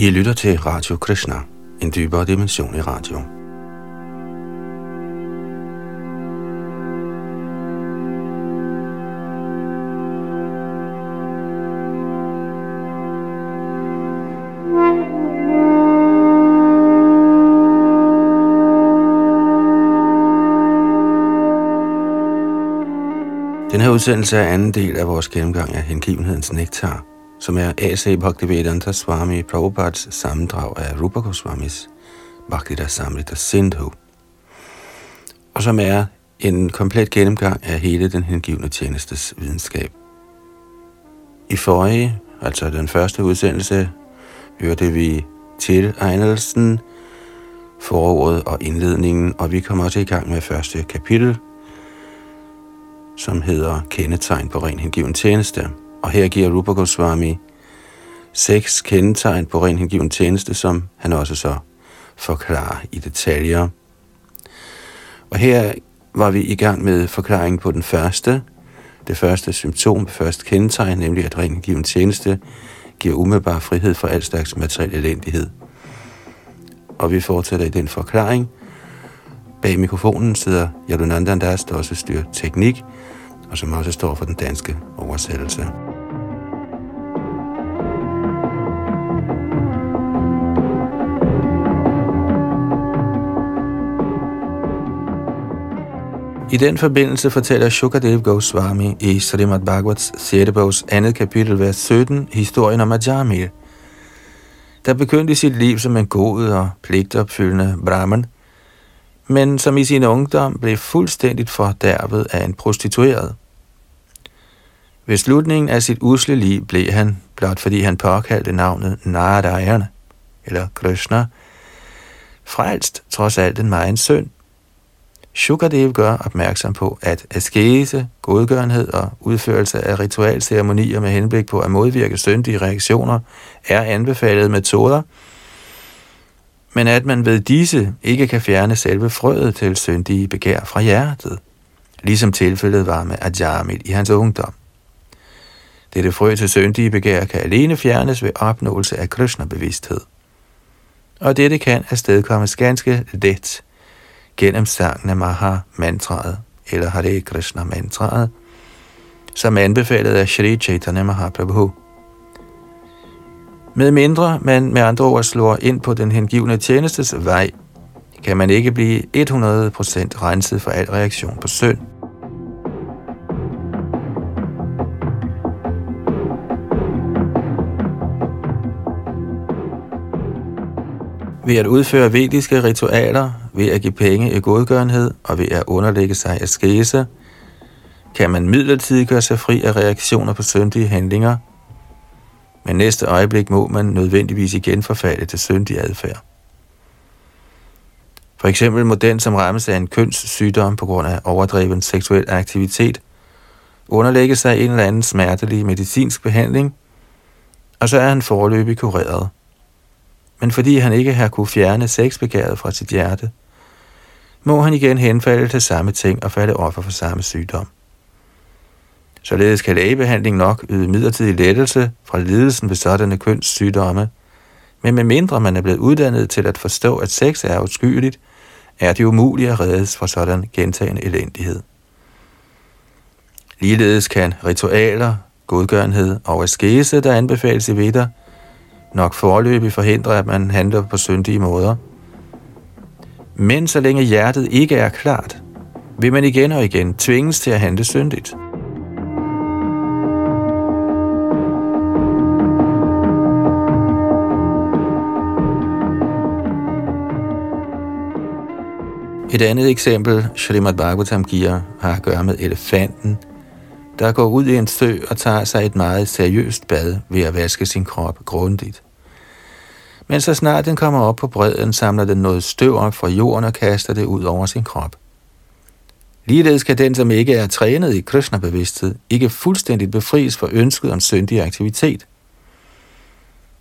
I lytter til Radio Krishna, en dybere dimension i radio. Den her udsendelse er anden del af vores gennemgang af hengivenhedens nektar, som er A.C. Bhaktivedanta Swami Prabhupads sammendrag af Rupa Goswamis Bhaktida Samrita Sindhu, og som er en komplet gennemgang af hele den hengivne tjenestes videnskab. I forrige, altså den første udsendelse, hørte vi til egnelsen, foråret og indledningen, og vi kommer også i gang med første kapitel, som hedder Kendetegn på ren hengiven tjeneste. Og her giver Rupa Goswami seks kendetegn på ren hengiven tjeneste, som han også så forklarer i detaljer. Og her var vi i gang med forklaringen på den første, det første symptom, det første kendetegn, nemlig at ren hengiven tjeneste giver umiddelbar frihed fra al slags materiel elendighed. Og vi fortsætter i den forklaring. Bag mikrofonen sidder Yadunandan Das, der også styrer teknik, og som også står for den danske oversættelse. I den forbindelse fortæller Shukadev Goswami i Srimad Bhagavats 6. bogs 2. kapitel, vers 17, historien om Ajamil, der begyndte sit liv som en god og pligtopfyldende brahman, men som i sin ungdom blev fuldstændigt fordærvet af en prostitueret. Ved slutningen af sit usle liv blev han, blot fordi han påkaldte navnet Narayana, eller Krishna, frelst trods alt en meget synd. Shukadev gør opmærksom på, at askese, godgørenhed og udførelse af ritualceremonier med henblik på at modvirke syndige reaktioner er anbefalede metoder, men at man ved disse ikke kan fjerne selve frøet til syndige begær fra hjertet, ligesom tilfældet var med Ajamil i hans ungdom. Dette frø til syndige begær kan alene fjernes ved opnåelse af Krishna-bevidsthed. Og dette kan afstedkommes ganske let gennem sangen af Maha-mantraet, eller Hare Krishna-mantraet, som anbefalet af Shri Chaitanya Mahaprabhu. Med mindre man med andre ord slår ind på den hengivne tjenestes vej, kan man ikke blive 100% renset for al reaktion på synd. Ved at udføre vediske ritualer, ved at give penge i godgørenhed og ved at underlægge sig askese, kan man midlertidigt gøre sig fri af reaktioner på syndige handlinger, men næste øjeblik må man nødvendigvis igen forfalde til syndig adfærd. For eksempel må den, som rammes af en kønssygdom på grund af overdreven seksuel aktivitet, underlægge sig en eller anden smertelig medicinsk behandling, og så er han forløbig kureret men fordi han ikke har kunne fjerne sexbegæret fra sit hjerte, må han igen henfalde til samme ting og falde offer for samme sygdom. Således kan lægebehandling nok yde midlertidig lettelse fra lidelsen ved sådanne kønssygdomme, men med mindre man er blevet uddannet til at forstå, at sex er udskyeligt, er det umuligt at reddes fra sådan gentagende elendighed. Ligeledes kan ritualer, godgørenhed og askese, der anbefales i Veda, nok forløbig forhindre, at man handler på syndige måder. Men så længe hjertet ikke er klart, vil man igen og igen tvinges til at handle syndigt. Et andet eksempel, Srimad Bhagavatam giver, har at gøre med elefanten, der går ud i en sø og tager sig et meget seriøst bad ved at vaske sin krop grundigt. Men så snart den kommer op på bredden, samler den noget støv op fra jorden og kaster det ud over sin krop. Ligeledes kan den, som ikke er trænet i Krishna-bevidsthed, ikke fuldstændigt befries for ønsket om syndig aktivitet.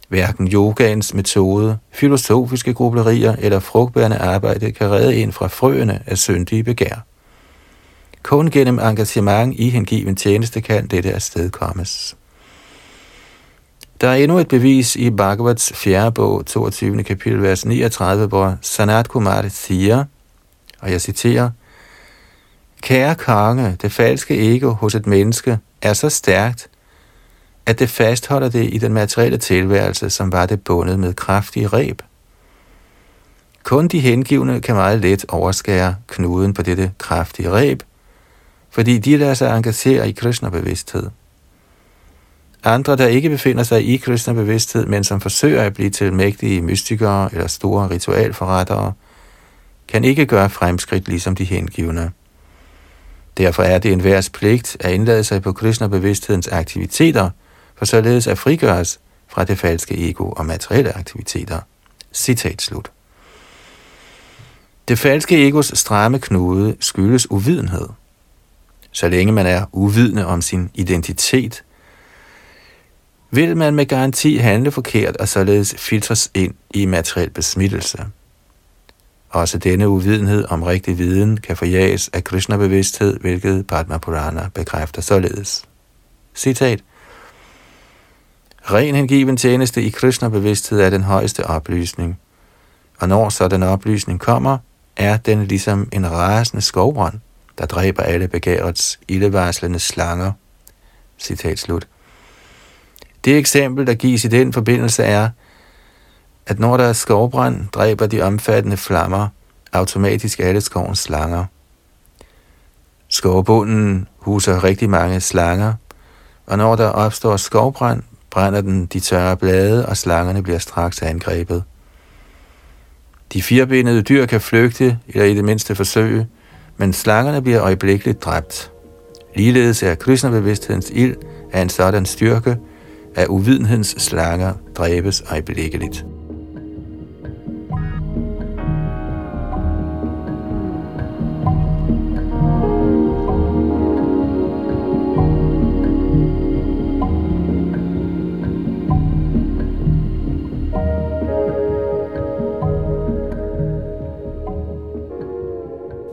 Hverken yogaens metode, filosofiske grublerier eller frugtbærende arbejde kan redde en fra frøene af syndige begær. Kun gennem engagement i hengiven tjeneste kan dette afstedkommes. Der er endnu et bevis i Bhagavats 4. bog, 22. kapitel, vers 39, hvor Sanat Kumar siger, og jeg citerer, Kære konge, det falske ego hos et menneske er så stærkt, at det fastholder det i den materielle tilværelse, som var det bundet med kraftige reb. Kun de hengivne kan meget let overskære knuden på dette kraftige reb, fordi de lader sig engagere i Krishna-bevidsthed. Andre, der ikke befinder sig i Krishna-bevidsthed, men som forsøger at blive til mægtige mystikere eller store ritualforrettere, kan ikke gøre fremskridt ligesom de hengivne. Derfor er det enhver's pligt at indlade sig på Krishna-bevidsthedens aktiviteter, for således at frigøres fra det falske ego og materielle aktiviteter. Citat slut. Det falske egos stramme knude skyldes uvidenhed. Så længe man er uvidende om sin identitet, vil man med garanti handle forkert og således filtres ind i materiel besmittelse. Også denne uvidenhed om rigtig viden kan forjages af Krishna-bevidsthed, hvilket Padma Purana bekræfter således. Citat. Ren hengiven tjeneste i Krishna-bevidsthed er den højeste oplysning, og når så den oplysning kommer, er den ligesom en rasende skovbrand, der dræber alle begærets ildevarslende slanger. Citat slut. Det eksempel, der gives i den forbindelse er, at når der er skovbrand, dræber de omfattende flammer automatisk alle skovens slanger. Skovbunden huser rigtig mange slanger, og når der opstår skovbrand, brænder den de tørre blade, og slangerne bliver straks angrebet. De firebenede dyr kan flygte, eller i det mindste forsøge, men slangerne bliver øjeblikkeligt dræbt. Ligeledes er Krishna-bevidsthedens ild af en sådan styrke, af uvidenhedens slanger dræbes øjeblikkeligt.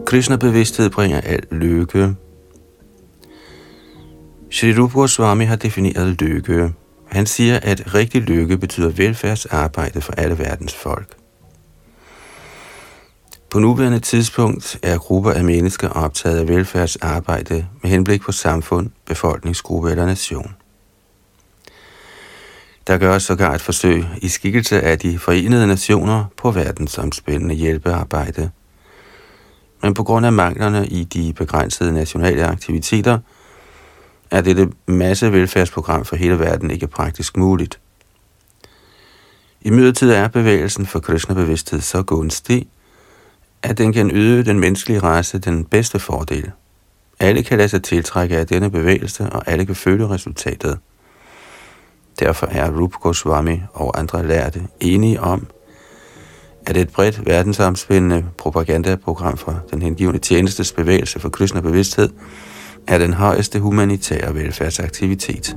Krishna-bevidsthed bringer al lykke. Shri Rupa Goswami har defineret lykke. Han siger, at rigtig lykke betyder velfærdsarbejde for alle verdens folk. På nuværende tidspunkt er grupper af mennesker optaget af velfærdsarbejde med henblik på samfund, befolkningsgruppe eller nation. Der gøres sågar et forsøg i skikkelse af de forenede nationer på verdensomspændende hjælpearbejde – men på grund af manglerne i de begrænsede nationale aktiviteter, er dette masse velfærdsprogram for hele verden ikke praktisk muligt. I midlertid er bevægelsen for Krishna-bevidsthed så gunstig, at den kan yde den menneskelige race den bedste fordel. Alle kan lade sig tiltrække af denne bevægelse, og alle kan føle resultatet. Derfor er Rup Goswami og andre lærte enige om, at et bredt verdensomspændende propagandaprogram for den hengivende tjenestes bevægelse for krydsende bevidsthed er den højeste humanitære velfærdsaktivitet.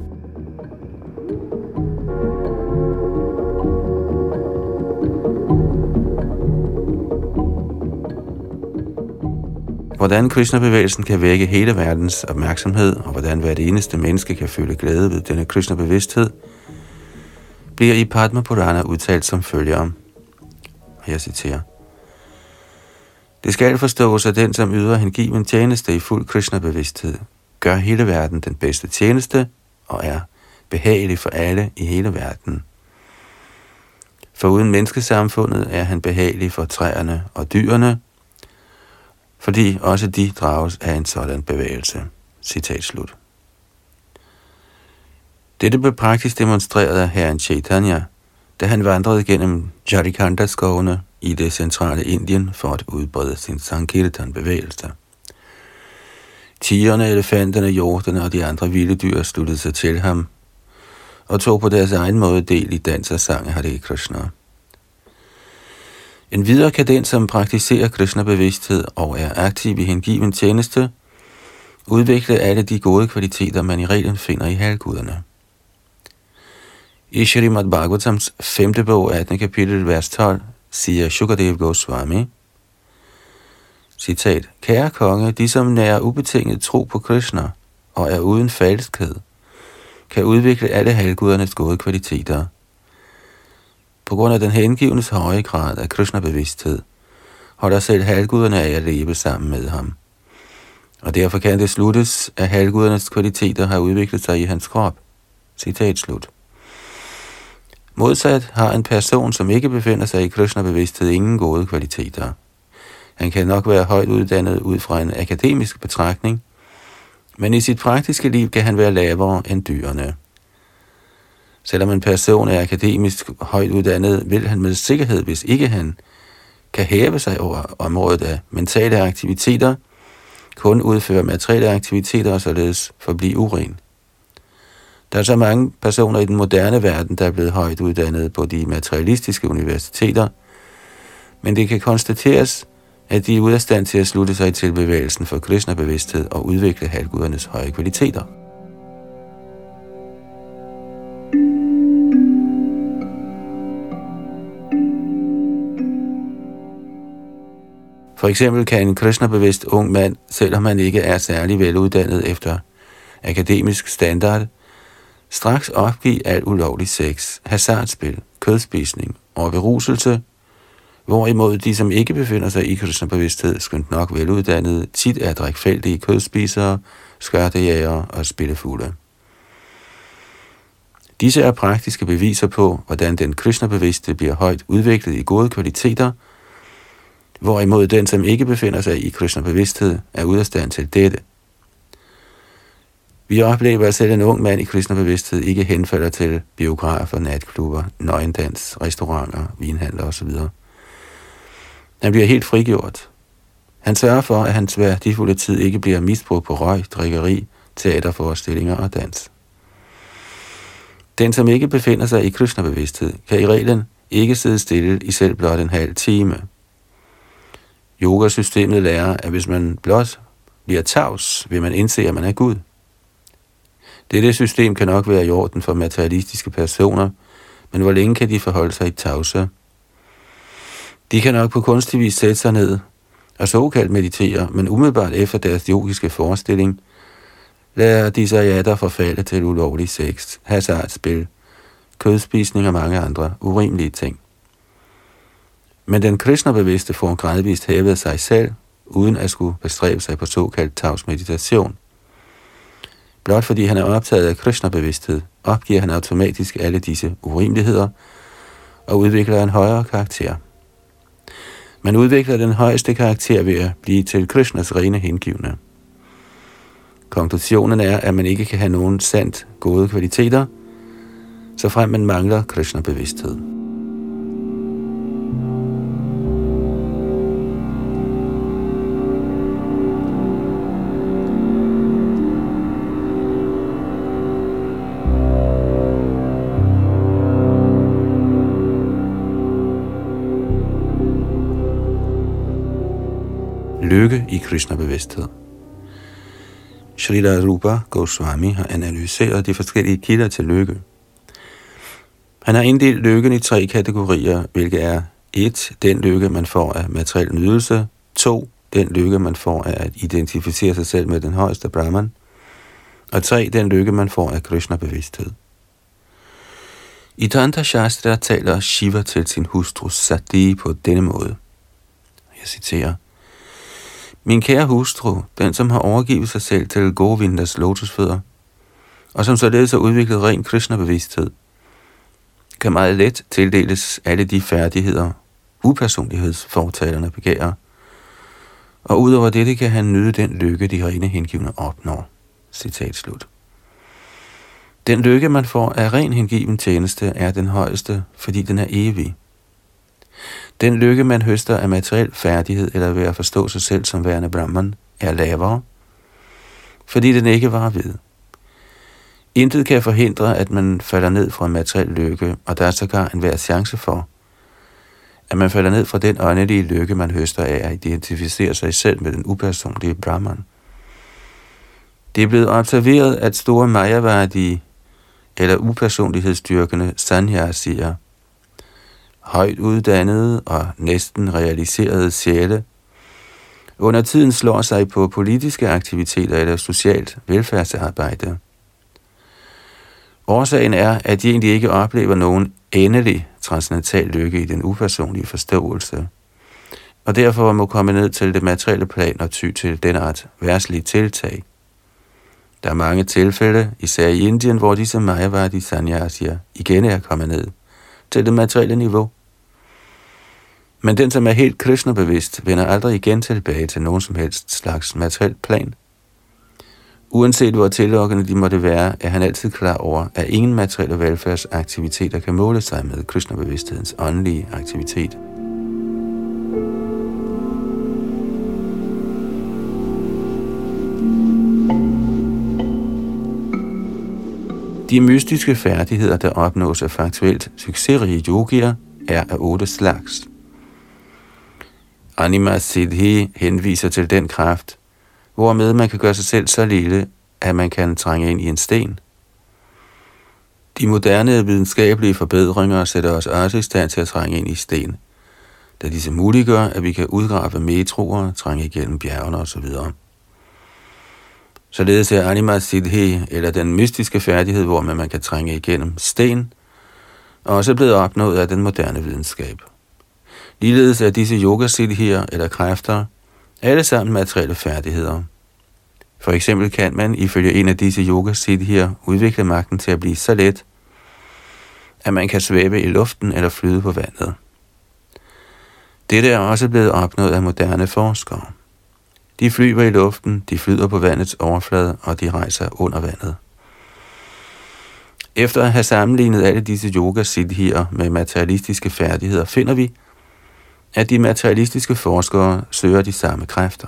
Hvordan Krishna-bevægelsen kan vække hele verdens opmærksomhed, og hvordan hvert eneste menneske kan føle glæde ved denne Krishna-bevidsthed, bliver i Padma Purana udtalt som følger om. jeg citerer. Det skal forstås, at den, som yder hengiven tjeneste i fuld Krishna-bevidsthed, gør hele verden den bedste tjeneste og er behagelig for alle i hele verden. For uden menneskesamfundet er han behagelig for træerne og dyrene, fordi også de drages af en sådan bevægelse. Citat slut. Dette blev praktisk demonstreret af herren Chaitanya – da han vandrede gennem Jarikanda-skovene i det centrale Indien for at udbrede sin Sankirtan-bevægelse. Tigerne, elefanterne, hjortene og de andre vilde dyr sluttede sig til ham og tog på deres egen måde del i dans og sang af Hare Krishna. En videre kan den, som praktiserer Krishna-bevidsthed og er aktiv i hengiven tjeneste, udvikle alle de gode kvaliteter, man i reglen finder i halvguderne. I Shrimad Bhagavatams 5. bog, 18. kapitel, vers 12, siger Shukadev Goswami, citat, Kære konge, de som nærer ubetinget tro på Krishna og er uden falskhed, kan udvikle alle halvgudernes gode kvaliteter. På grund af den hengivnes høje grad af Krishna-bevidsthed, holder selv halvguderne af at leve sammen med ham. Og derfor kan det sluttes, at halvgudernes kvaliteter har udviklet sig i hans krop. Citat slut. Modsat har en person, som ikke befinder sig i Krishna-bevidsthed, ingen gode kvaliteter. Han kan nok være højt uddannet ud fra en akademisk betragtning, men i sit praktiske liv kan han være lavere end dyrene. Selvom en person er akademisk højt uddannet, vil han med sikkerhed, hvis ikke han kan hæve sig over området af mentale aktiviteter, kun udføre materielle aktiviteter og således forblive uren. Der er så mange personer i den moderne verden, der er blevet højt uddannet på de materialistiske universiteter, men det kan konstateres, at de er ude af stand til at slutte sig til bevægelsen for Krishna-bevidsthed og udvikle halvgudernes høje kvaliteter. For eksempel kan en Krishna-bevidst ung mand, selvom han ikke er særlig veluddannet efter akademisk standard, straks opgive alt ulovlig sex, hasardspil, kødspisning og beruselse, hvorimod de, som ikke befinder sig i Krishna-bevidsthed, skønt nok veluddannede, tit er drikfældige kødspisere, skørtejæger og spillefugle. Disse er praktiske beviser på, hvordan den Krishna-bevidste bliver højt udviklet i gode kvaliteter – hvorimod den, som ikke befinder sig i Krishna-bevidsthed, er ude af stand til dette. Vi oplever, at selv en ung mand i kristnebevidsthed ikke henfalder til biografer, natklubber, nøgendans, restauranter, vinhandler osv. Han bliver helt frigjort. Han sørger for, at hans værdifulde tid ikke bliver misbrugt på røg, drikkeri, teaterforestillinger og dans. Den, som ikke befinder sig i Krishna-bevidsthed, kan i reglen ikke sidde stille i selv blot en halv time – Yogasystemet lærer, at hvis man blot bliver tavs, vil man indse, at man er Gud. Dette system kan nok være i orden for materialistiske personer, men hvor længe kan de forholde sig i tavse? De kan nok på kunstig vis sætte sig ned og såkaldt meditere, men umiddelbart efter deres yogiske forestilling, lader de sig ja, der forfalde til ulovlig sex, hasardspil, kødspisning og mange andre urimelige ting. Men den Krishna-bevidste får gradvist hævet sig selv, uden at skulle bestræbe sig på såkaldt tavs meditation. Blot fordi han er optaget af Krishna-bevidsthed, opgiver han automatisk alle disse urimeligheder og udvikler en højere karakter. Man udvikler den højeste karakter ved at blive til Krishnas rene hengivne. Konklusionen er, at man ikke kan have nogen sandt gode kvaliteter, så frem man mangler Krishna-bevidsthed. Lykke i Krishna-bevidsthed. Srila Rupa Goswami har analyseret de forskellige kilder til lykke. Han har inddelt lykken i tre kategorier, hvilket er 1. Den lykke, man får af materiel nydelse. 2. Den lykke, man får af at identificere sig selv med den højeste Brahman. Og 3. Den lykke, man får af Krishna-bevidsthed. I Tantra Shastra taler Shiva til sin hustru Sati på denne måde. Jeg citerer. Min kære hustru, den som har overgivet sig selv til Govindas lotusfødder, og som således har udviklet ren Krishna-bevidsthed, kan meget let tildeles alle de færdigheder, upersonlighedsfortalerne begærer, og udover dette kan han nyde den lykke, de rene hengivne opnår. Citat slut. Den lykke, man får af ren hengiven tjeneste, er den højeste, fordi den er evig. Den lykke, man høster af materiel færdighed eller ved at forstå sig selv som værende Brahman, er lavere, fordi den ikke var ved. Intet kan forhindre, at man falder ned fra en materiel lykke, og der er sågar en værd chance for, at man falder ned fra den åndelige lykke, man høster af at identificere sig selv med den upersonlige Brahman. Det er blevet observeret, at store majaværdige eller upersonlighedsstyrkende sanyasier – højt uddannede og næsten realiserede sjæle, under tiden slår sig på politiske aktiviteter eller socialt velfærdsarbejde. Årsagen er, at de egentlig ikke oplever nogen endelig transcendental lykke i den upersonlige forståelse, og derfor må komme ned til det materielle plan og ty til den art værtslige tiltag. Der er mange tilfælde, især i Indien, hvor disse Mayavadi Sanyasier igen er kommet ned til det materielle niveau. Men den, som er helt Krishna-bevidst, vender aldrig igen tilbage til nogen som helst slags materielt plan. Uanset hvor tillokkende de måtte være, er han altid klar over, at ingen materielle velfærdsaktiviteter kan måle sig med Krishna-bevidsthedens åndelige aktivitet. De mystiske færdigheder, der opnås af faktuelt succesrige yogier, er af otte slags. Anima Siddhi henviser til den kraft, hvormed man kan gøre sig selv så lille, at man kan trænge ind i en sten. De moderne videnskabelige forbedringer sætter os også i stand til at trænge ind i sten, da disse muliggør, at vi kan udgrave metroer, trænge igennem bjergene osv. Således er Anima Siddhi, eller den mystiske færdighed, hvor man kan trænge igennem sten, også blevet opnået af den moderne videnskab. Ligeledes er disse yogasiddhier eller kræfter alle sammen materielle færdigheder. For eksempel kan man ifølge en af disse yogasiddhier udvikle magten til at blive så let, at man kan svæve i luften eller flyde på vandet. Dette er også blevet opnået af moderne forskere. De flyver i luften, de flyder på vandets overflade, og de rejser under vandet. Efter at have sammenlignet alle disse yoga siddhier med materialistiske færdigheder, finder vi, at de materialistiske forskere søger de samme kræfter.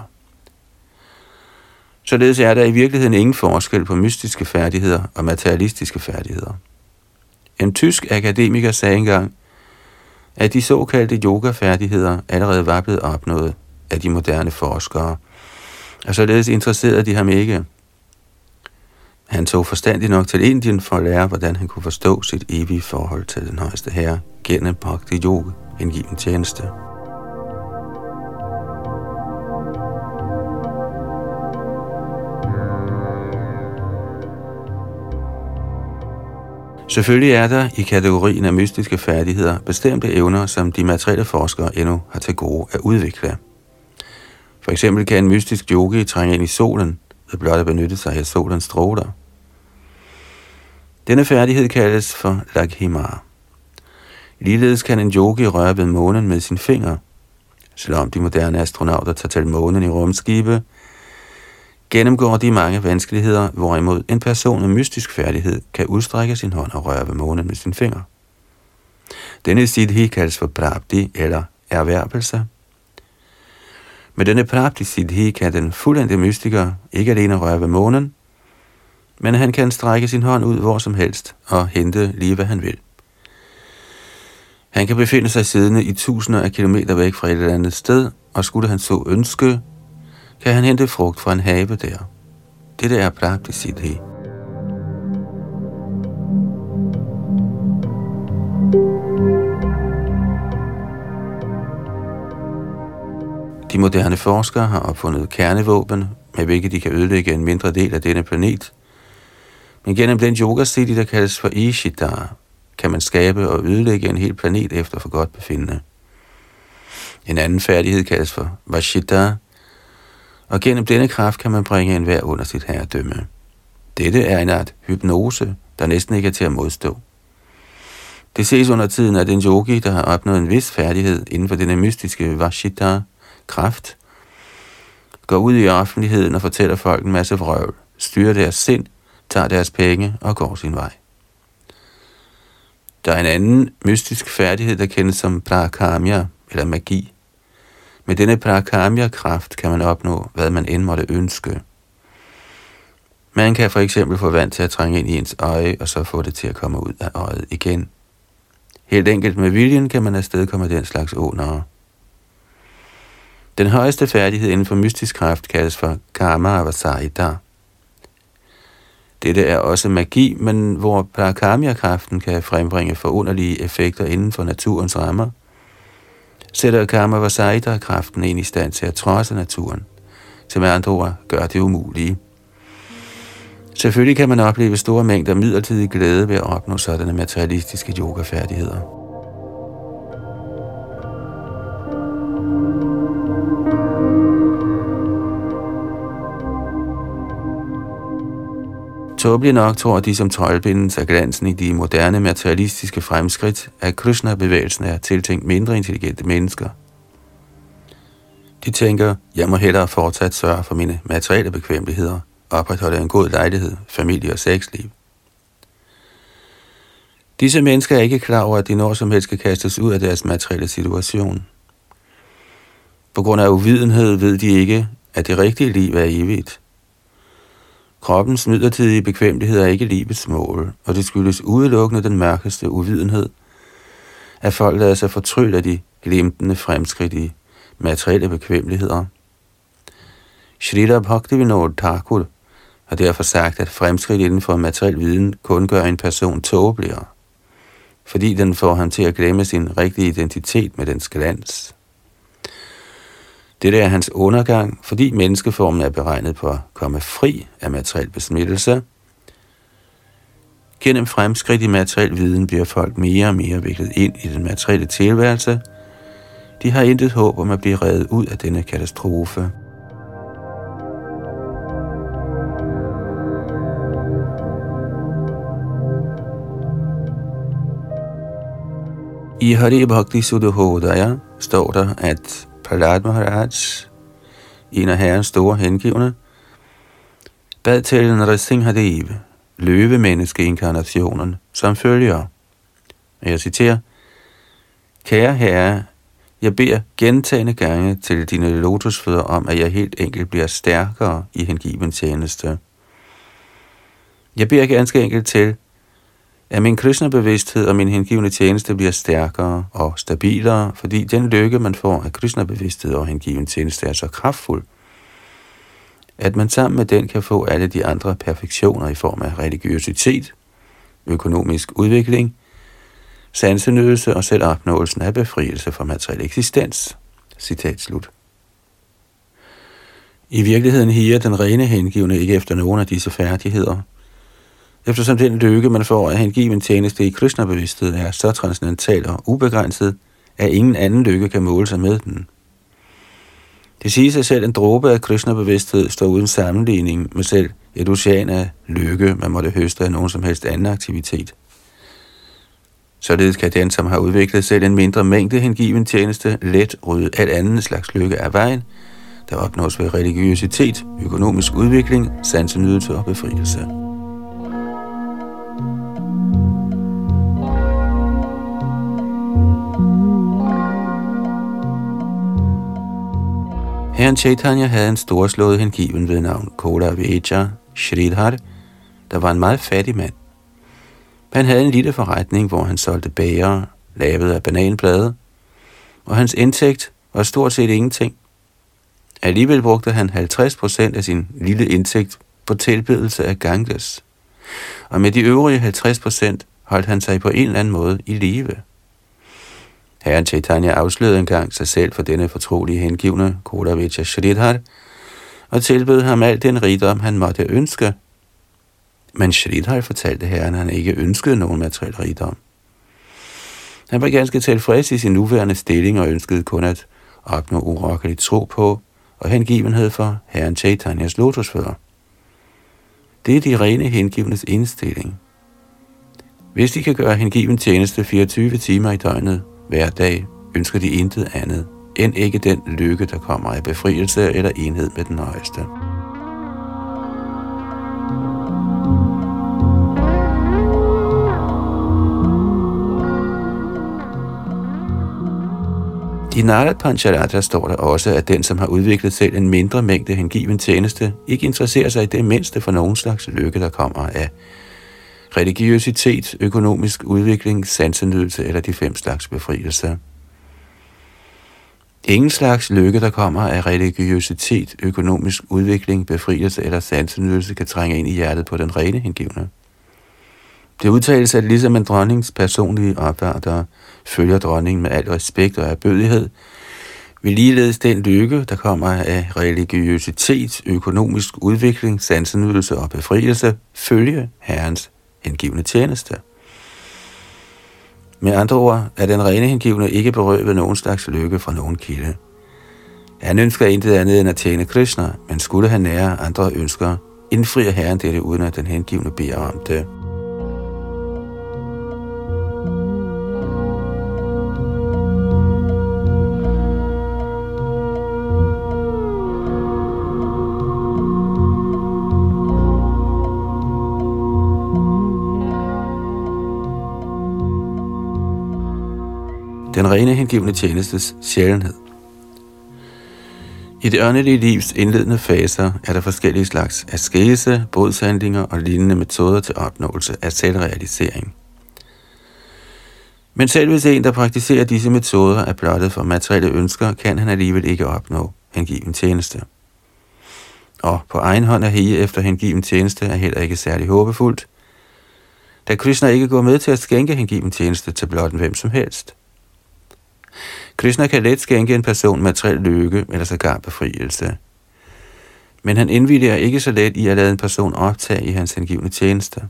Således er der i virkeligheden ingen forskel på mystiske færdigheder og materialistiske færdigheder. En tysk akademiker sagde engang, at de såkaldte yoga-færdigheder allerede var blevet opnået af de moderne forskere – og således interesserede de ham ikke. Han tog forstandig nok til Indien for at lære, hvordan han kunne forstå sit evige forhold til den højeste herre gennem bhakti yoga, en given tjeneste. Selvfølgelig er der i kategorien af mystiske færdigheder bestemte evner, som de materielle forskere endnu har til gode at udvikle. For eksempel kan en mystisk yogi trænge ind i solen ved blot at benytte sig af solens stråler. Denne færdighed kaldes for lakhimar. Ligeledes kan en yogi røre ved månen med sin finger. Selvom de moderne astronauter tager til månen i rumskibe, gennemgår de mange vanskeligheder, hvorimod en person med mystisk færdighed kan udstrække sin hånd og røre ved månen med sin finger. Denne siddhi kaldes for prabdi eller erhvervelse. Med denne prapti kan den fuldendte mystiker ikke alene røre ved månen, men han kan strække sin hånd ud hvor som helst og hente lige hvad han vil. Han kan befinde sig siddende i tusinder af kilometer væk fra et eller andet sted, og skulle han så ønske, kan han hente frugt fra en have der. Dette er praktisk idé. De moderne forskere har opfundet kernevåben, med hvilket de kan ødelægge en mindre del af denne planet. Men gennem den yoga city, der kaldes for Ishidara, kan man skabe og ødelægge en hel planet efter for godt befindende. En anden færdighed kaldes for Vashidara, og gennem denne kraft kan man bringe enhver under sit herredømme. Dette er en art hypnose, der næsten ikke er til at modstå. Det ses under tiden, at en yogi, der har opnået en vis færdighed inden for denne mystiske Vashita, kraft, går ud i offentligheden og fortæller folk en masse vrøvl, styrer deres sind, tager deres penge og går sin vej. Der er en anden mystisk færdighed, der kendes som prakamya, eller magi. Med denne prakamya-kraft kan man opnå, hvad man end måtte ønske. Man kan for eksempel få vand til at trænge ind i ens øje, og så få det til at komme ud af øjet igen. Helt enkelt med viljen kan man afstedkomme den slags ånere. Den højeste færdighed inden for mystisk kraft kaldes for karma avasarita. Dette er også magi, men hvor parakamya-kraften kan frembringe forunderlige effekter inden for naturens rammer, sætter karma avasarita-kraften ind i stand til at trodse naturen, som med andre ord gør det umulige. Selvfølgelig kan man opleve store mængder midlertidig glæde ved at opnå sådanne materialistiske yogafærdigheder. Tåbeligt nok tror de, som trøjlbindes af glansen i de moderne materialistiske fremskridt, at Krishna-bevægelsen er tiltænkt mindre intelligente mennesker. De tænker, jeg må hellere fortsat sørge for mine materielle bekvemmeligheder, opretholde en god lejlighed, familie og sexliv. Disse mennesker er ikke klar over, at de når som helst kan kastes ud af deres materielle situation. På grund af uvidenhed ved de ikke, at det rigtige liv er evigt. Kroppens midlertidige bekvemmelighed er ikke livets mål, og det skyldes udelukkende den mørkeste uvidenhed, at folk lader sig fortrylle af de glimtende fremskridt i materielle bekvemmeligheder. Shrita Bhaktivinoda Thakur har derfor sagt, at fremskridt inden for materiel viden kun gør en person tåbeligere, fordi den får ham til at glemme sin rigtige identitet med dens glans. Det er hans undergang, fordi menneskeformen er beregnet på at komme fri af materiel besmittelse. Gennem fremskridt i materiel viden bliver folk mere og mere viklet ind i den materielle tilværelse. De har intet håb om at blive reddet ud af denne katastrofe. I Hari Bhakti Sudhodaya står der, at Prahlad Maharaj, en af herrens store hengivne, bad til Nrsimhadev, Rasinghadev, løvemenneskeinkarnationen, som følger. Jeg citerer, Kære herre, jeg beder gentagende gange til dine lotusfødder om, at jeg helt enkelt bliver stærkere i hengiven tjeneste. Jeg beder ganske enkelt til, at min Krishna-bevidsthed og min hengivne tjeneste bliver stærkere og stabilere, fordi den lykke, man får af Krishna-bevidsthed og hengiven tjeneste, er så kraftfuld, at man sammen med den kan få alle de andre perfektioner i form af religiøsitet, økonomisk udvikling, sansenydelse og selv opnåelsen af befrielse fra materiel eksistens. Citat slut. I virkeligheden higer den rene hengivne ikke efter nogen af disse færdigheder – Eftersom den lykke, man får af hengiven tjeneste i Krishna-bevidsthed, er så transcendental og ubegrænset, at ingen anden lykke kan måle sig med den. Det siger sig selv, at en dråbe af Krishna-bevidsthed står uden sammenligning med selv et ocean af lykke, man måtte høste af nogen som helst anden aktivitet. Således kan den, som har udviklet selv en mindre mængde hengiven tjeneste, let rydde alt andet slags lykke af vejen, der opnås ved religiøsitet, økonomisk udvikling, sansenydelse og befrielse. Herren Chaitanya havde en storslået hengiven ved navn Kola Veja Shridhar, der var en meget fattig mand. Han havde en lille forretning, hvor han solgte bager, lavet af bananblade, og hans indtægt var stort set ingenting. Alligevel brugte han 50% af sin lille indtægt på tilbedelse af Ganges, og med de øvrige 50% holdt han sig på en eller anden måde i live. Herren Chaitanya afslørede engang sig selv for denne fortrolige hengivne Kodavicha Shridhar, og tilbød ham al den rigdom, han måtte ønske. Men Shridhar fortalte herren, at han ikke ønskede nogen materiel rigdom. Han var ganske tilfreds i sin nuværende stilling og ønskede kun at opnå urokkelig tro på og hengivenhed for herren Chaitanyas lotusfødder. Det er de rene hengivnes indstilling. Hvis de kan gøre hengiven tjeneste 24 timer i døgnet, hver dag ønsker de intet andet end ikke den lykke, der kommer af befrielse eller enhed med den højeste. I Narad Pancharatra står der også, at den, som har udviklet selv en mindre mængde hengiven tjeneste, ikke interesserer sig i det mindste for nogen slags lykke, der kommer af religiøsitet, økonomisk udvikling, sansenydelse eller de fem slags befrielse. Ingen slags lykke, der kommer af religiøsitet, økonomisk udvikling, befrielse eller sansenydelse, kan trænge ind i hjertet på den rene hengivne. Det udtales, at ligesom en dronnings personlige opvær, der følger dronningen med al respekt og erbødighed, vil ligeledes den lykke, der kommer af religiøsitet, økonomisk udvikling, sansenydelse og befrielse, følge Herrens hengivne tjeneste. Med andre ord er den rene hengivne ikke berøvet nogen slags lykke fra nogen kilde. Han ønsker intet andet end at tjene Krishna, men skulle han nære andre ønsker, indfrier Herren dette uden at den hengivne beder om det. Den rene hengivne tjenestes sjælenhed. I det åndelige livs indledende faser er der forskellige slags askese, bodshandlinger og lignende metoder til opnåelse af selvrealisering. Men selv hvis en, der praktiserer disse metoder, er blottet for materielle ønsker, kan han alligevel ikke opnå hengiven tjeneste. Og på egen hånd at hige efter hengiven tjeneste er heller ikke særlig håbefuldt, da Krishna ikke går med til at skænke hengiven tjeneste til blot hvem som helst. Krishna kan let skænke en person materiel lykke eller sågar befrielse. Men han indvilliger ikke så let i at lade en person optage i hans hengivne tjeneste.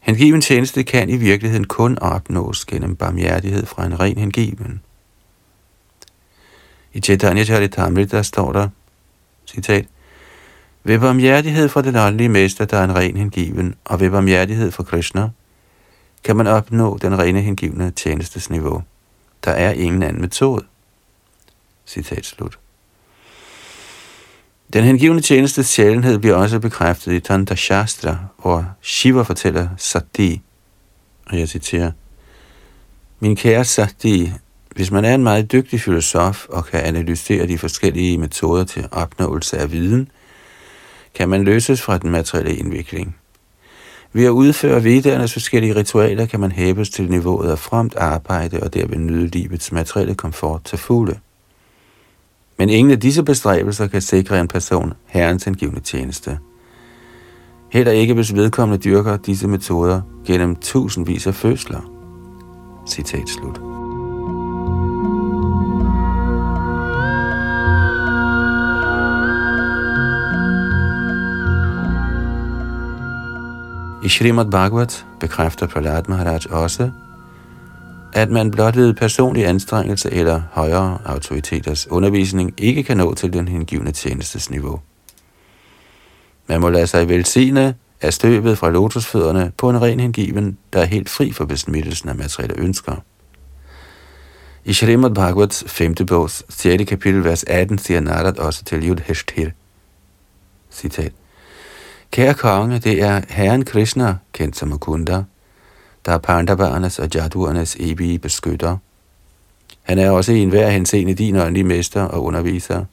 Hengiven tjeneste kan i virkeligheden kun opnås gennem barmhjertighed fra en ren hengiven. I Chaitanya Charitamrita står der, citat, ved barmhjertighed fra den åndelige mester, der er en ren hengiven, og ved barmhjertighed fra Krishna, kan man opnå den rene hengivne tjenestesniveau. Der er ingen anden metode. Citat slut. Den hengivne tjenestes sjælenhed bliver også bekræftet i Tanta Shastra, hvor Shiva fortæller Sati, og jeg citerer, Min kære Sati, hvis man er en meget dygtig filosof og kan analysere de forskellige metoder til opnåelse af viden, kan man løses fra den materielle indvikling. Ved at udføre vedernes forskellige ritualer kan man hæves til niveauet af fremt arbejde og derved nyde livets materielle komfort til fulde. Men ingen af disse bestræbelser kan sikre en person herrens angivende tjeneste. Heller ikke hvis vedkommende dyrker disse metoder gennem tusindvis af fødsler. Citat slut. I Srimad Bhagavat bekræfter Prahlad Maharaj også, at man blot ved personlig anstrengelse eller højere autoriteters undervisning ikke kan nå til den hengivne tjenestesniveau. Man må lade sig velsigne af støbet fra lotusfødderne på en ren hengiven, der er helt fri for besmittelsen af materielle ønsker. I Shrimad Bhagavats 5. bogs 6. kapitel, vers 18, siger Narad også til Yudhishthir. Citat. Kære konge, det er Herren Krishna, kendt som Mukunda, der er Pandavaernes og Jaduernes evige beskytter. Han er også i enhver henseende din åndelige mester og underviser.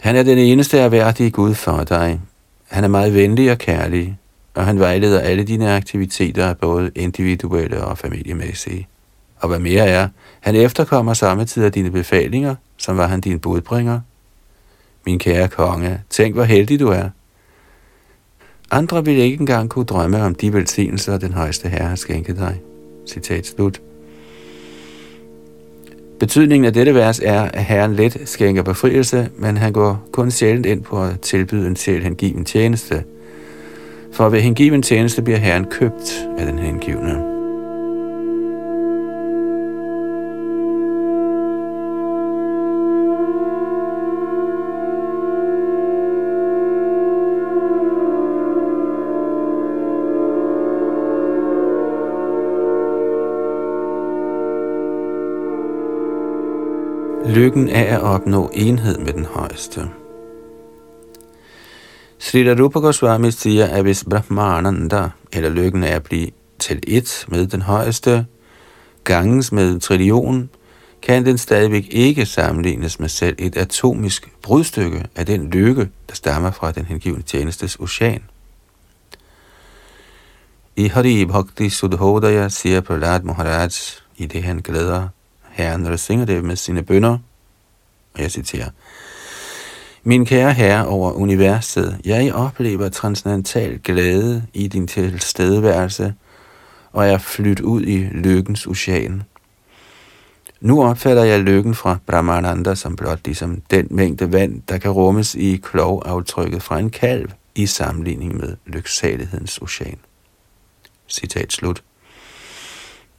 Han er den eneste erhverdige Gud for dig. Han er meget venlig og kærlig, og han vejleder alle dine aktiviteter, både individuelle og familiemæssige. Og hvad mere er, han efterkommer samtidig dine befalinger, som var han din budbringer – min kære konge, tænk hvor heldig du er. Andre vil ikke engang kunne drømme om de velsignelser, den højeste herre har skænket dig. Citat slut. Betydningen af dette vers er, at Herren let skænker befrielse, men han går kun sjældent ind på at tilbyde en sjæl hengiven tjeneste. For ved hengiven tjeneste bliver Herren købt af den hengivne. Lykken er at opnå enhed med den højeste. Sri Rupa Goswami siger, at hvis Brahmananda, eller lykken er at blive til et med den højeste, gangens med trillion, kan den stadigvæk ikke sammenlignes med selv et atomisk brudstykke af den lykke, der stammer fra den hengivne tjenestes ocean. I Hari Bhakti Sudhodaya siger Prahlad Maharaj, i det han glæder Herren det med sine bønder, og jeg citerer, Min kære herre over universet, jeg oplever transcendental glæde i din tilstedeværelse, og jeg flyt ud i lykkens ocean. Nu opfatter jeg lykken fra Brahmananda som blot ligesom den mængde vand, der kan rummes i klovaftrykket fra en kalv i sammenligning med lyksalighedens ocean. Citat slut.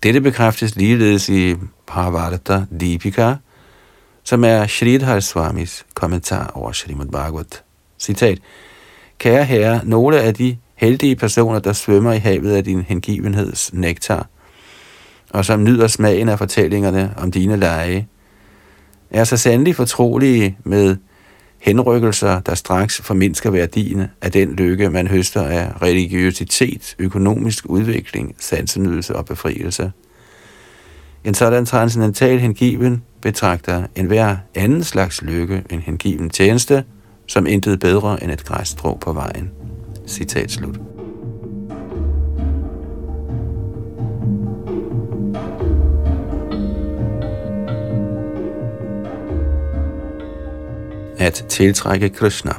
Dette bekræftes ligeledes i Bhavavarta Deepika, som er Sridhar Swamis kommentar over Srimad Bhagavat. Citat. Kære herre, nogle af de heldige personer, der svømmer i havet af din hengivenheds nektar, og som nyder smagen af fortællingerne om dine lege, er så sandelig fortrolige med henrykkelser, der straks formindsker værdien af den lykke, man høster af religiøsitet, økonomisk udvikling, sansenydelse og befrielse. En sådan transcendental hengiven betragter enhver anden slags lykke en hengiven tjeneste, som intet bedre end et græsstrå på vejen. Citat slut. At tiltrække Krishna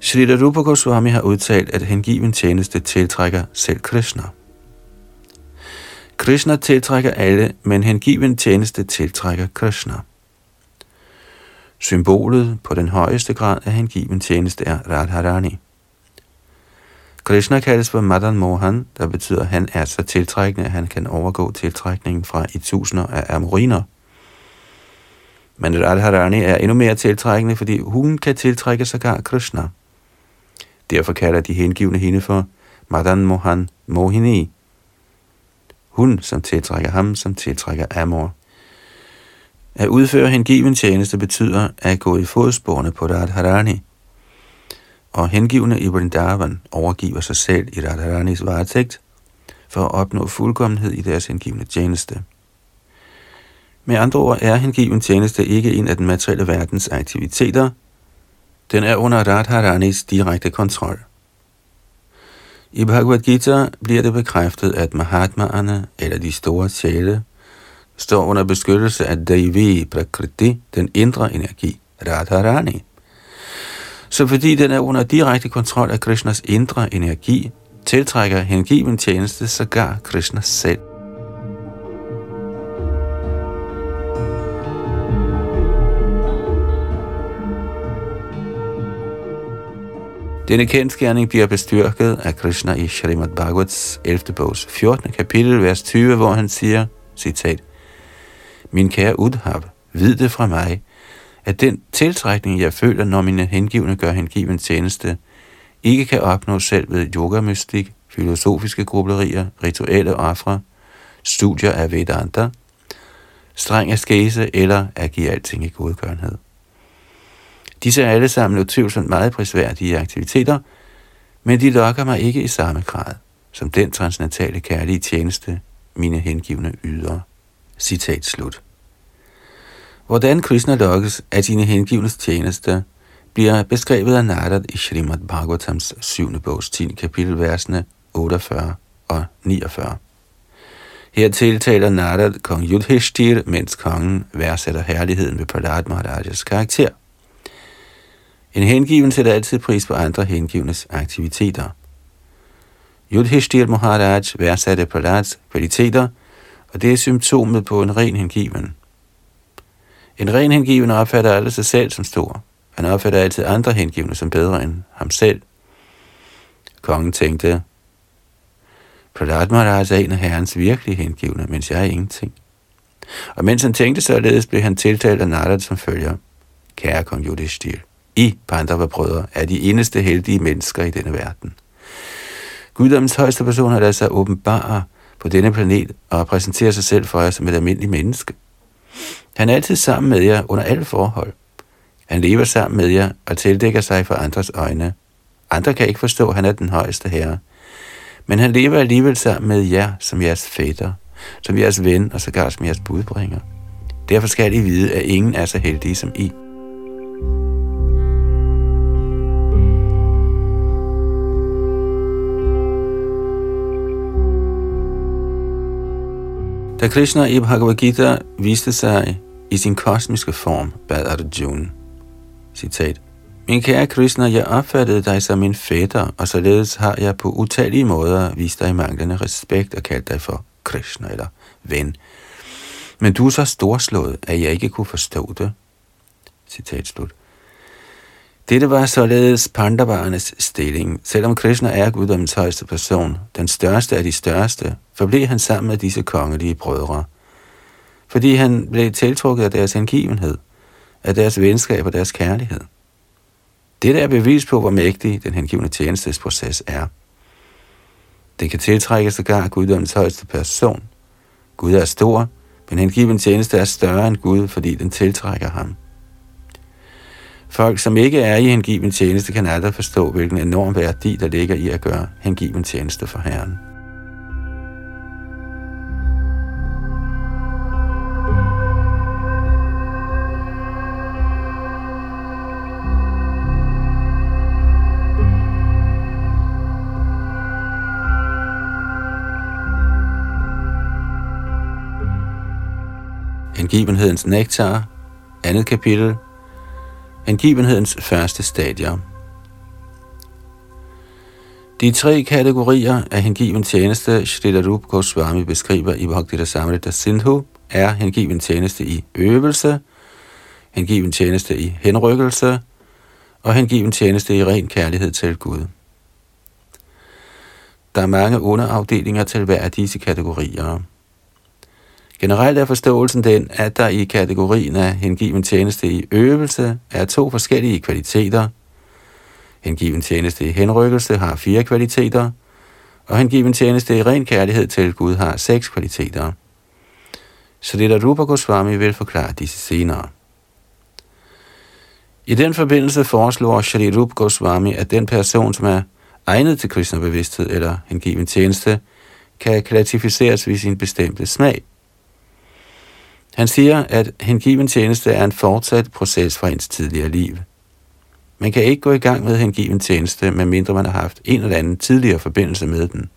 Sri Rupa Goswami har udtalt, at hengiven tjeneste tiltrækker selv Krishna. Krishna tiltrækker alle, men hengiven tjeneste tiltrækker Krishna. Symbolet på den højeste grad af hengiven tjeneste er Radharani. Krishna kaldes for Madan Mohan, der betyder, at han er så tiltrækkende, at han kan overgå tiltrækningen fra i tusinder af amoriner. Men Radharani er endnu mere tiltrækkende, fordi hun kan tiltrække sågar Krishna. Derfor kalder de hengivne hende for Madan Mohan Mohini. Hun, som tiltrækker ham, som tiltrækker Amor. At udføre hengiven tjeneste betyder at gå i fodsporene på Radharani. Og hengivne i Vrindavan overgiver sig selv i Radharanis varetægt for at opnå fuldkommenhed i deres hengivne tjeneste. Med andre ord er hengiven tjeneste ikke en af den materielle verdens aktiviteter. Den er under Radharanis direkte kontrol. I Bhagavad Gita bliver det bekræftet, at Mahatmaerne, eller de store sjæle, står under beskyttelse af Devi Prakriti, den indre energi, Radharani. Så fordi den er under direkte kontrol af Krishnas indre energi, tiltrækker hengiven tjeneste sågar Krishna selv. Denne kendskærning bliver bestyrket af Krishna i Srimad Bhagavats 11. bogs 14. kapitel, vers 20, hvor han siger, citat, Min kære Udhab, vid det fra mig, at den tiltrækning, jeg føler, når mine hengivne gør hengiven tjeneste, ikke kan opnås selv ved yogamystik, filosofiske grublerier, rituelle ofre, studier af Vedanta, streng askese eller at give alting i godgørenhed. Disse er alle sammen utvivlsomt meget prisværdige aktiviteter, men de lokker mig ikke i samme grad, som den transnatale kærlige tjeneste, mine hengivne yder. Citat slut. Hvordan Krishna lokkes af sine hengivnes tjeneste, bliver beskrevet af Narad i Srimad Bhagavatams 7. bogs 10. kapitel, versene 48 og 49. Her tiltaler Narad kong Yudhishthir, mens kongen værdsætter herligheden ved Prahlad Maharajas karakter. En hengiven sætter altid pris på andre hengivenes aktiviteter. Yudhishthir Maharaj værdsatte Prahlads kvaliteter, og det er symptomet på en ren hengiven. En ren hengiven opfatter aldrig sig selv som stor. Han opfatter altid andre hengivne som bedre end ham selv. Kongen tænkte, Prahlad Maharaj er en af herrens virkelige hengivne, mens jeg er ingenting. Og mens han tænkte således, blev han tiltalt af Narad som følger. Kære kong Yudhishthir, i, Pandava-brødre, er de eneste heldige mennesker i denne verden. Guddommens højeste person har lavet sig åbenbare på denne planet og præsenterer sig selv for jer som et almindeligt menneske. Han er altid sammen med jer under alle forhold. Han lever sammen med jer og tildækker sig for andres øjne. Andre kan ikke forstå, at han er den højeste herre. Men han lever alligevel sammen med jer som jeres fætter, som jeres ven og sågar som jeres budbringer. Derfor skal I vide, at ingen er så heldige som I. Da Krishna i Bhagavad Gita viste sig i sin kosmiske form, bad Arjuna, citat, Min kære Krishna, jeg opfattede dig som min fætter, og således har jeg på utallige måder vist dig manglende respekt og kaldt dig for Krishna eller ven. Men du er så storslået, at jeg ikke kunne forstå det. Citat slut. Dette var således pandavarenes stilling. Selvom Krishna er guddommens højeste person, den største af de største, forblev han sammen med disse kongelige brødre. Fordi han blev tiltrukket af deres hengivenhed, af deres venskab og deres kærlighed. Dette er bevis på, hvor mægtig den hengivne tjenestesproces er. Den kan tiltrække sågar guddommens højeste person. Gud er stor, men hengiven tjeneste er større end Gud, fordi den tiltrækker ham. Folk, som ikke er i hengiven tjeneste, kan aldrig forstå, hvilken enorm værdi, der ligger i at gøre hengiven tjeneste for Herren. Hengivenhedens nektar, andet kapitel, Hengivenhedens første stadier. De tre kategorier af hengiven tjeneste, Shrita Rup Goswami beskriver i Bhakti Samrita Sindhu, er hengiven tjeneste i øvelse, hengiven tjeneste i henrykkelse og hengiven tjeneste i ren kærlighed til Gud. Der er mange underafdelinger til hver af disse kategorier. Generelt er forståelsen den, at der i kategorien af hengiven tjeneste i øvelse er to forskellige kvaliteter. Hengiven tjeneste i henrykkelse har fire kvaliteter, og hengiven tjeneste i ren kærlighed til Gud har seks kvaliteter. Så det der Rupa Goswami vil forklare disse senere. I den forbindelse foreslår Shri Rupa Goswami, at den person, som er egnet til kristnebevidsthed eller hengiven tjeneste, kan klassificeres ved sin bestemte smag. Han siger, at hengiven tjeneste er en fortsat proces fra ens tidligere liv. Man kan ikke gå i gang med hengiven tjeneste, medmindre man har haft en eller anden tidligere forbindelse med den.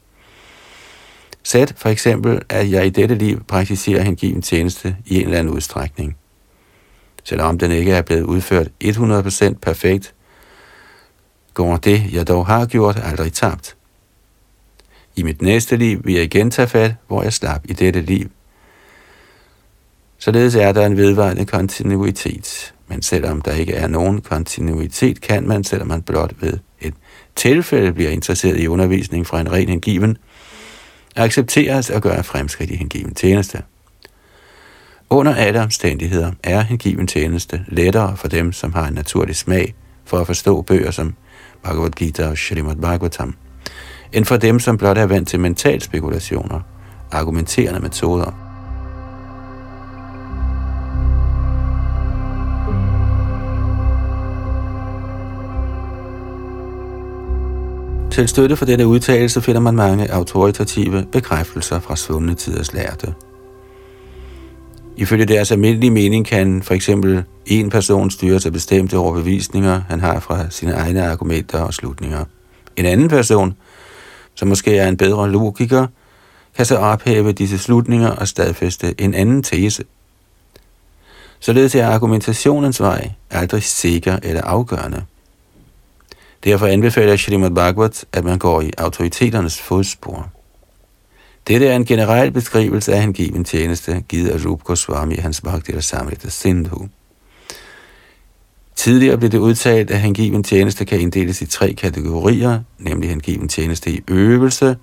Sæt for eksempel, at jeg i dette liv praktiserer hengiven tjeneste i en eller anden udstrækning. Selvom den ikke er blevet udført 100% perfekt, går det, jeg dog har gjort, aldrig tabt. I mit næste liv vil jeg igen tage fat, hvor jeg slap i dette liv – Således er der en vedvarende kontinuitet. Men selvom der ikke er nogen kontinuitet, kan man, selvom man blot ved et tilfælde bliver interesseret i undervisning fra en ren hengiven, accepteres at gøre fremskridt i hengiven tjeneste. Under alle omstændigheder er hengiven tjeneste lettere for dem, som har en naturlig smag for at forstå bøger som Bhagavad Gita og Srimad Bhagavatam, end for dem, som blot er vant til mental spekulationer, argumenterende metoder Til støtte for denne udtalelse finder man mange autoritative bekræftelser fra svundne tiders lærte. Ifølge deres almindelige mening kan for eksempel en person styre sig bestemte overbevisninger, han har fra sine egne argumenter og slutninger. En anden person, som måske er en bedre logiker, kan så ophæve disse slutninger og stadfæste en anden tese. Således er argumentationens vej aldrig sikker eller afgørende. Derfor anbefaler Shrimad Bhagavat, at man går i autoriteternes fodspor. Dette er en generel beskrivelse af hengiven tjeneste, givet af Rup Goswami i hans Bhakti Rasamrita Sindhu. Tidligere blev det udtalt, at hengiven tjeneste kan inddeles i tre kategorier, nemlig hengiven tjeneste i øvelse,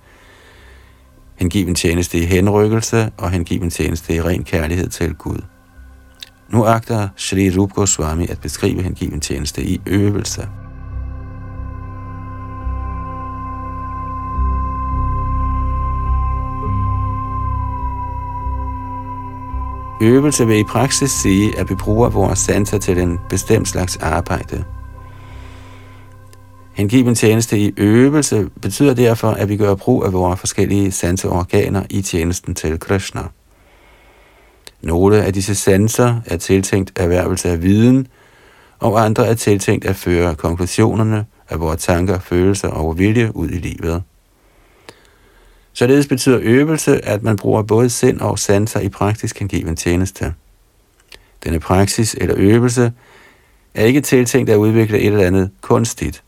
hengiven tjeneste i henrykkelse og hengiven tjeneste i ren kærlighed til Gud. Nu agter Shri Rup Goswami at beskrive hengiven tjeneste i øvelse. Øvelse vil i praksis sige, at vi bruger vores sanser til en bestemt slags arbejde. Hengiven tjeneste i øvelse betyder derfor, at vi gør brug af vores forskellige sanseorganer i tjenesten til Krishna. Nogle af disse sanser er tiltænkt erhvervelse af viden, og andre er tiltænkt at føre konklusionerne af vores tanker, følelser og vilje ud i livet. Således betyder øvelse, at man bruger både sind og sanser i praktisk hengiven tjeneste. Denne praksis eller øvelse er ikke tiltænkt at udvikle et eller andet kunstigt.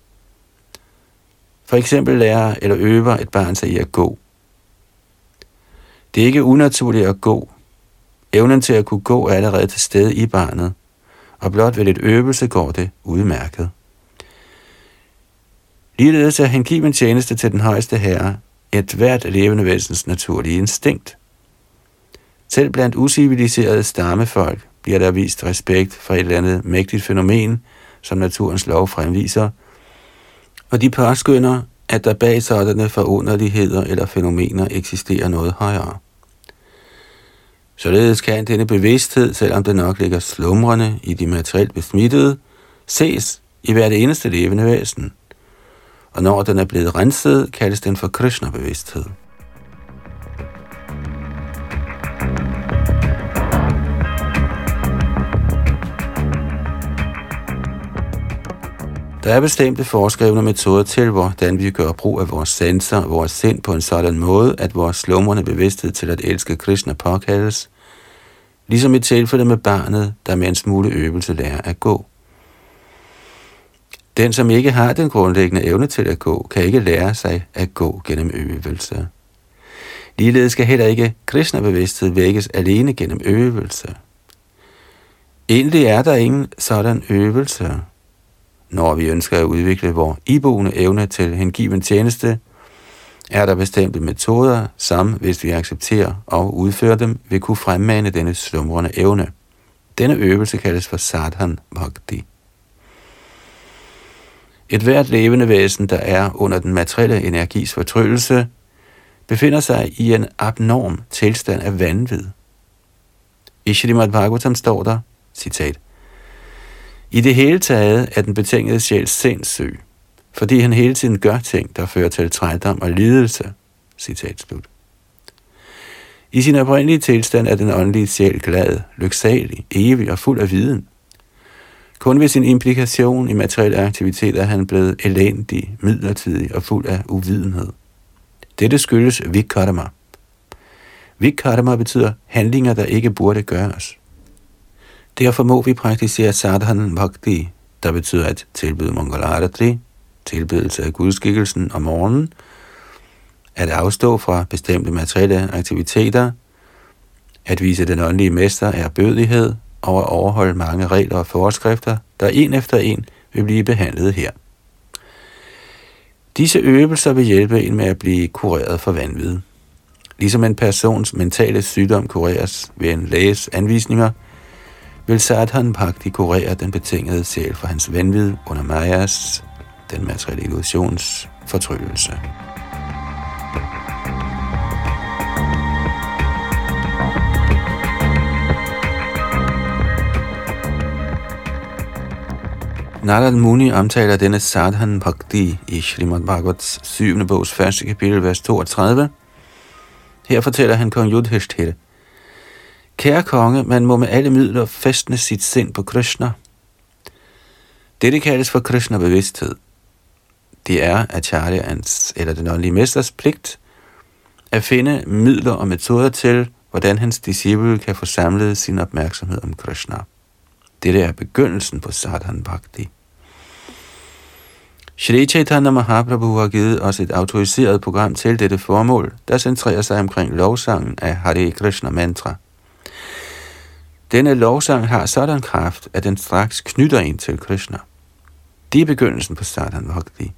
For eksempel lærer eller øver et barn sig i at gå. Det er ikke unaturligt at gå. Evnen til at kunne gå er allerede til stede i barnet, og blot ved lidt øvelse går det udmærket. Ligeledes er hengiven tjeneste til den højeste herre et hvert levende væsens naturlige instinkt. Selv blandt usiviliserede stammefolk bliver der vist respekt for et eller andet mægtigt fænomen, som naturens lov fremviser, og de påskynder, at der bag sådanne forunderligheder eller fænomener eksisterer noget højere. Således kan denne bevidsthed, selvom den nok ligger slumrende i de materielt besmittede, ses i hvert eneste levende væsen. Og når den er blevet renset, kaldes den for Krishna-bevidsthed. Der er bestemte foreskrevne metoder til, hvordan vi gør brug af vores sanser og vores sind på en sådan måde, at vores slumrende bevidsthed til at elske Krishna påkaldes, ligesom i tilfælde med barnet, der med en smule øvelse lærer at gå. Den, som ikke har den grundlæggende evne til at gå, kan ikke lære sig at gå gennem øvelse. Ligeledes skal heller ikke Krishna-bevidsthed vækkes alene gennem øvelse. Egentlig er der ingen sådan øvelse. Når vi ønsker at udvikle vores iboende evne til hengiven tjeneste, er der bestemte metoder, som, hvis vi accepterer og udfører dem, vil kunne fremmane denne slumrende evne. Denne øvelse kaldes for sadhan bhakti. Et hvert levende væsen, der er under den materielle energis fortryllelse, befinder sig i en abnorm tilstand af vanvid. I Shrimad Bhagavatam står der, citat, I det hele taget er den betingede sjæl sindssyg, fordi han hele tiden gør ting, der fører til trældom og lidelse. Citat slut. I sin oprindelige tilstand er den åndelige sjæl glad, lyksalig, evig og fuld af viden. Kun ved sin implikation i materiel aktivitet er han blevet elendig, midlertidig og fuld af uvidenhed. Dette skyldes vikarma. Vikarma betyder handlinger, der ikke burde gøres. Derfor må vi praktisere sadhan bhakti, der betyder at tilbyde mongolaratri, tilbedelse af gudskikkelsen om morgenen, at afstå fra bestemte materielle aktiviteter, at vise den åndelige mester er bødighed og at overholde mange regler og forskrifter, der en efter en vil blive behandlet her. Disse øvelser vil hjælpe en med at blive kureret for vanvid. Ligesom en persons mentale sygdom kureres ved en læges anvisninger, vil Sadhan Bhakti kurere den betingede sjæl for hans vanvid under Mayas den materielle illusions fortryllelse. Narad Muni omtaler denne Sadhan Bhakti i Srimad Bhagavats 7. bogs første kapitel, vers 32. Her fortæller han kong Yudhishthir. Kære konge, man må med alle midler festne sit sind på Krishna. Dette kaldes for Krishna-bevidsthed. Det er Acharyans eller den åndelige mesters pligt at finde midler og metoder til, hvordan hans disciple kan få samlet sin opmærksomhed om Krishna. Dette er begyndelsen på Sadhan Bhakti. Shri Chaitanya Mahaprabhu har givet os et autoriseret program til dette formål, der centrerer sig omkring lovsangen af Hare Krishna mantra. Denne lovsang har sådan kraft, at den straks knytter en til Krishna. Det er begyndelsen på Sadhan Bhakti.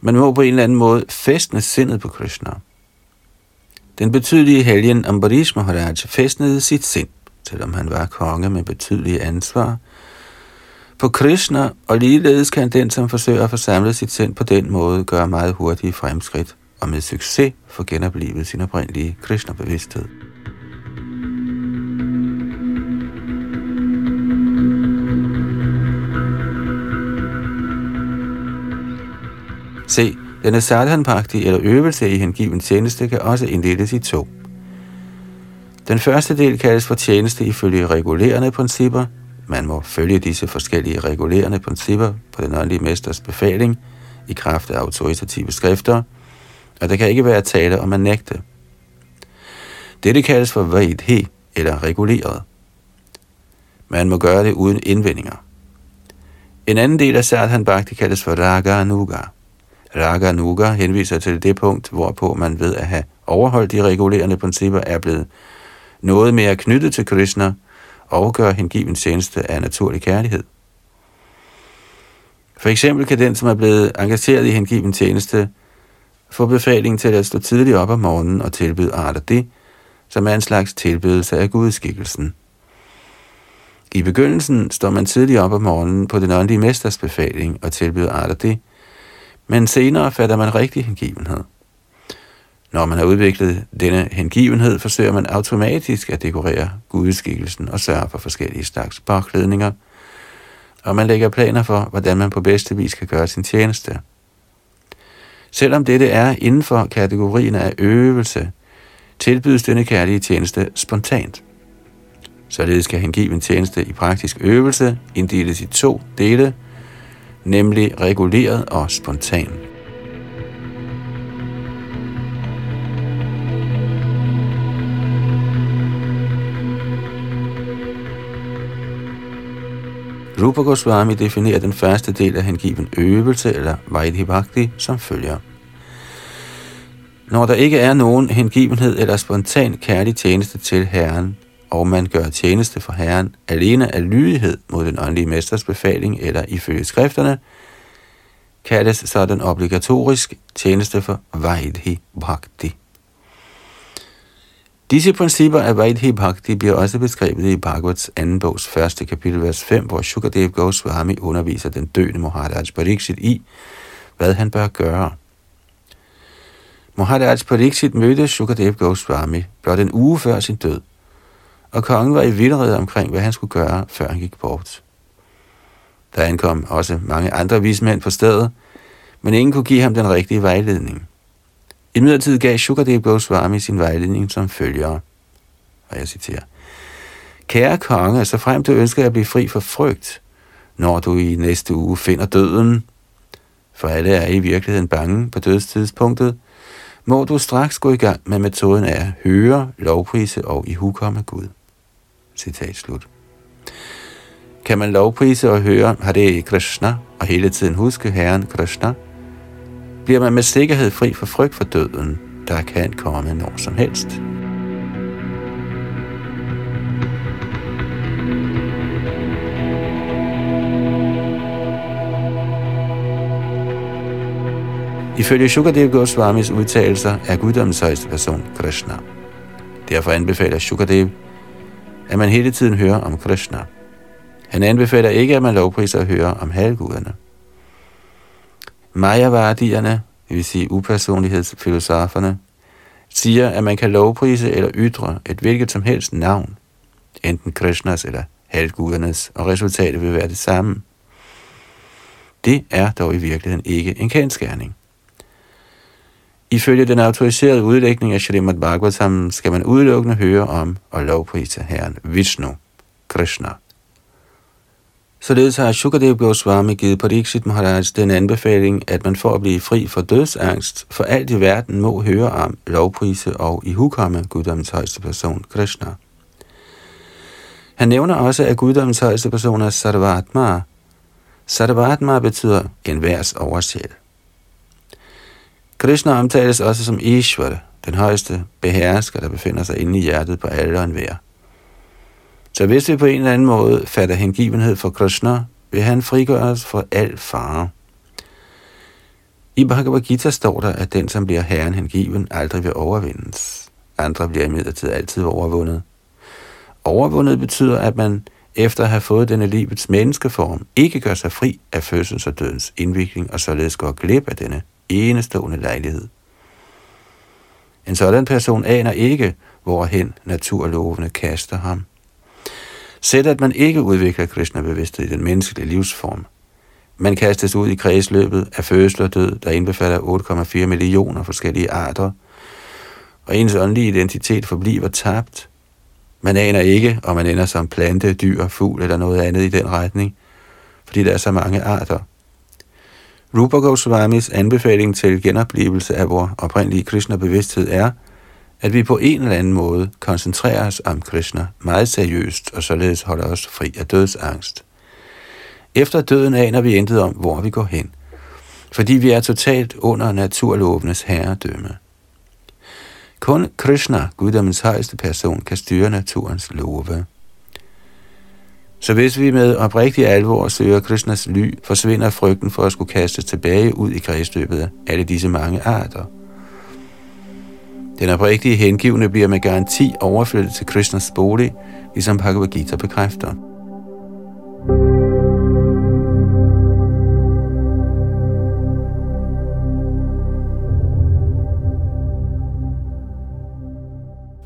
Man må på en eller anden måde festne sindet på Krishna. Den betydelige helgen Ambarish Maharaj festnede sit sind, selvom han var konge med betydelige ansvar, på Krishna, og ligeledes kan den, som forsøger at forsamle sit sind på den måde, gøre meget hurtige fremskridt og med succes få genoplevet sin oprindelige Krishna-bevidsthed. Se, denne sadhanpakti eller øvelse i hengiven tjeneste kan også inddeles i to. Den første del kaldes for tjeneste ifølge regulerende principper. Man må følge disse forskellige regulerende principper på den åndelige mesters befaling i kraft af autoritative skrifter, og der kan ikke være tale om at nægte. Dette kaldes for vaidhe eller reguleret. Man må gøre det uden indvendinger. En anden del af Sadhan Bhakti kaldes for Raga Anuga. Raga Nuga henviser til det punkt, hvorpå man ved at have overholdt de regulerende principper, er blevet noget mere knyttet til Krishna og gør hengiven tjeneste af naturlig kærlighed. For eksempel kan den, som er blevet engageret i hengiven tjeneste, få befaling til at stå tidligt op om morgenen og tilbyde arter det, som er en slags tilbedelse af gudskikkelsen. I begyndelsen står man tidligt op om morgenen på den åndelige mesters befaling og tilbyder arter det, men senere fatter man rigtig hengivenhed. Når man har udviklet denne hengivenhed, forsøger man automatisk at dekorere gudeskikkelsen og sørge for forskellige slags påklædninger, og man lægger planer for, hvordan man på bedste vis kan gøre sin tjeneste. Selvom dette er inden for kategorien af øvelse, tilbydes denne kærlige tjeneste spontant. Således kan hengiven tjeneste i praktisk øvelse inddeles i to dele, nemlig reguleret og spontan. Rupa Goswami definerer den første del af hengiven øvelse, eller Vaidhi Bhakti, som følger. Når der ikke er nogen hengivenhed eller spontan kærlig tjeneste til Herren, og man gør tjeneste for Herren alene af lydighed mod den åndelige mesters befaling eller ifølge skrifterne, kaldes sådan obligatorisk tjeneste for Vaidhi Bhakti. Disse principper af Vaidhi Bhakti bliver også beskrevet i Bhagavats anden bogs første kapitel, vers 5, hvor Shukadev Goswami underviser den døende Maharaj Pariksit i, hvad han bør gøre. Maharaj Pariksit mødte Shukadev Goswami blot en uge før sin død, og kongen var i vildrede omkring, hvad han skulle gøre, før han gik bort. Der ankom også mange andre vismænd på stedet, men ingen kunne give ham den rigtige vejledning. I midlertid gav Shukadev Goswami sin vejledning som følger, og jeg citerer, Kære konge, så frem du ønsker at blive fri for frygt, når du i næste uge finder døden, for alle er i virkeligheden bange på dødstidspunktet, må du straks gå i gang med metoden af at høre, lovprise og i hukomme Gud. Citat slut. Kan man lovprise og høre Hare Krishna og hele tiden huske Herren Krishna, bliver man med sikkerhed fri for frygt for døden, der kan komme når som helst. Ifølge Shukadev Goswamis udtalelser er guddommens højeste person Krishna. Derfor anbefaler Shukadev, at man hele tiden hører om Krishna. Han anbefaler ikke, at man lovpriser at høre om halvguderne. Mayavardierne, det vil sige upersonlighedsfilosoferne, siger, at man kan lovprise eller ytre et hvilket som helst navn, enten Krishnas eller halvgudernes, og resultatet vil være det samme. Det er dog i virkeligheden ikke en kendskærning. Ifølge den autoriserede udlægning af Srimad Bhagavatam skal man udelukkende høre om og lovprise Herren Vishnu, Krishna. Således har Shukadev Goswami givet Pariksit Maharaj den anbefaling, at man for at blive fri for dødsangst, for alt i verden må høre om, lovprise og i hukomme guddommens højeste person, Krishna. Han nævner også, at guddommens højeste person er Sarvatma. Sarvatma betyder en værs oversæt. Krishna omtales også som Ishvara, den højeste behersker, der befinder sig inde i hjertet på alle og enhver. Så hvis vi på en eller anden måde fatter hengivenhed for Krishna, vil han frigøre os fra al fare. I Bhagavad Gita står der, at den, som bliver herren hengiven, aldrig vil overvindes. Andre bliver imidlertid altid overvundet. Overvundet betyder, at man efter at have fået denne livets menneskeform, ikke gør sig fri af fødsels og dødens indvikling, og således går glip af denne enestående lejlighed. En sådan person aner ikke, hvorhen naturlovene kaster ham. Sæt at man ikke udvikler Krishna-bevidsthed i den menneskelige livsform. Man kastes ud i kredsløbet af fødsel og død, der indbefatter 8,4 millioner forskellige arter, og ens åndelige identitet forbliver tabt. Man aner ikke, om man ender som plante, dyr, fugl eller noget andet i den retning, fordi der er så mange arter. Rupa Goswamis anbefaling til genoplevelse af vores oprindelige Krishna-bevidsthed er – at vi på en eller anden måde koncentrerer os om Krishna meget seriøst og således holder os fri af dødsangst. Efter døden aner vi intet om, hvor vi går hen, fordi vi er totalt under naturlovenes herredømme. Kun Krishna, guddommens højeste person, kan styre naturens love. Så hvis vi med oprigtig alvor søger Krishnas ly, forsvinder frygten for at skulle kastes tilbage ud i kredsløbet af alle disse mange arter. Den oprigtige hengivne bliver med garanti overflyttet til Krishnas bolig, ligesom Bhagavad Gita bekræfter.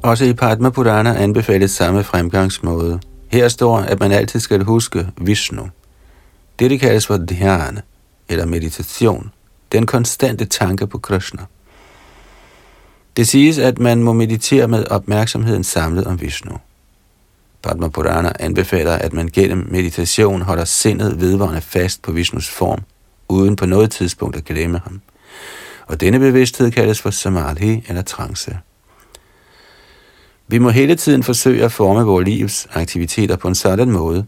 Også i Padma Purana anbefales samme fremgangsmåde. Her står, at man altid skal huske Vishnu. Dette kaldes for dhyana, eller meditation, den konstante tanke på Krishna. Det siges, at man må meditere med opmærksomheden samlet om Vishnu. Padma Purana anbefaler, at man gennem meditation holder sindet vedvarende fast på Vishnus form, uden på noget tidspunkt at glemme ham. Og denne bevidsthed kaldes for samadhi eller trance. Vi må hele tiden forsøge at forme vores livs aktiviteter på en sådan måde,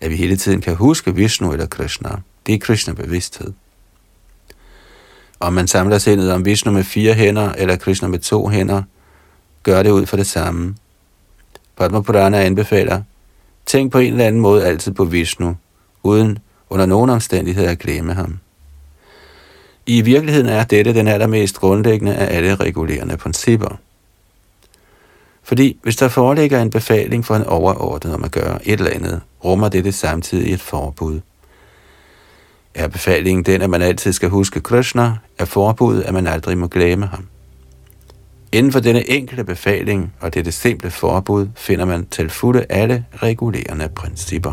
at vi hele tiden kan huske Vishnu eller Krishna. Det er Krishna-bevidsthed. Om man samler sindet om Vishnu med fire hænder eller Krishna med to hænder, gør det ud for det samme. Padma Purana anbefaler, tænk på en eller anden måde altid på Vishnu, uden under nogen omstændighed at glemme ham. I virkeligheden er dette den allermest grundlæggende af alle regulerende principper. Fordi hvis der foreligger en befaling for en overordnet om at gøre et eller andet, rummer dette samtidig et forbud. Er befalingen den, at man altid skal huske Krishna, er forbuddet, at man aldrig må glemme ham. Inden for denne enkle befaling og dette simple forbud finder man til fulde alle regulerende principper.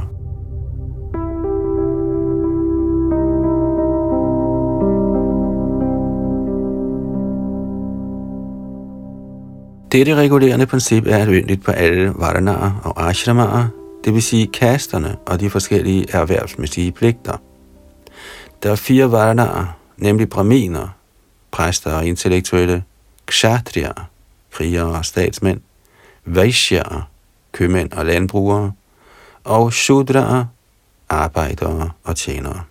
Dette regulerende princip er almindeligt på alle varanaer og ashramaer, det vil sige kasterne og de forskellige erhvervsmæssige pligter. Der er fire varnaer, nemlig braminer, præster og intellektuelle, kshatriya, krigere og statsmænd, vaishyaer, købmænd og landbrugere, og shudraer, arbejdere og tjenere.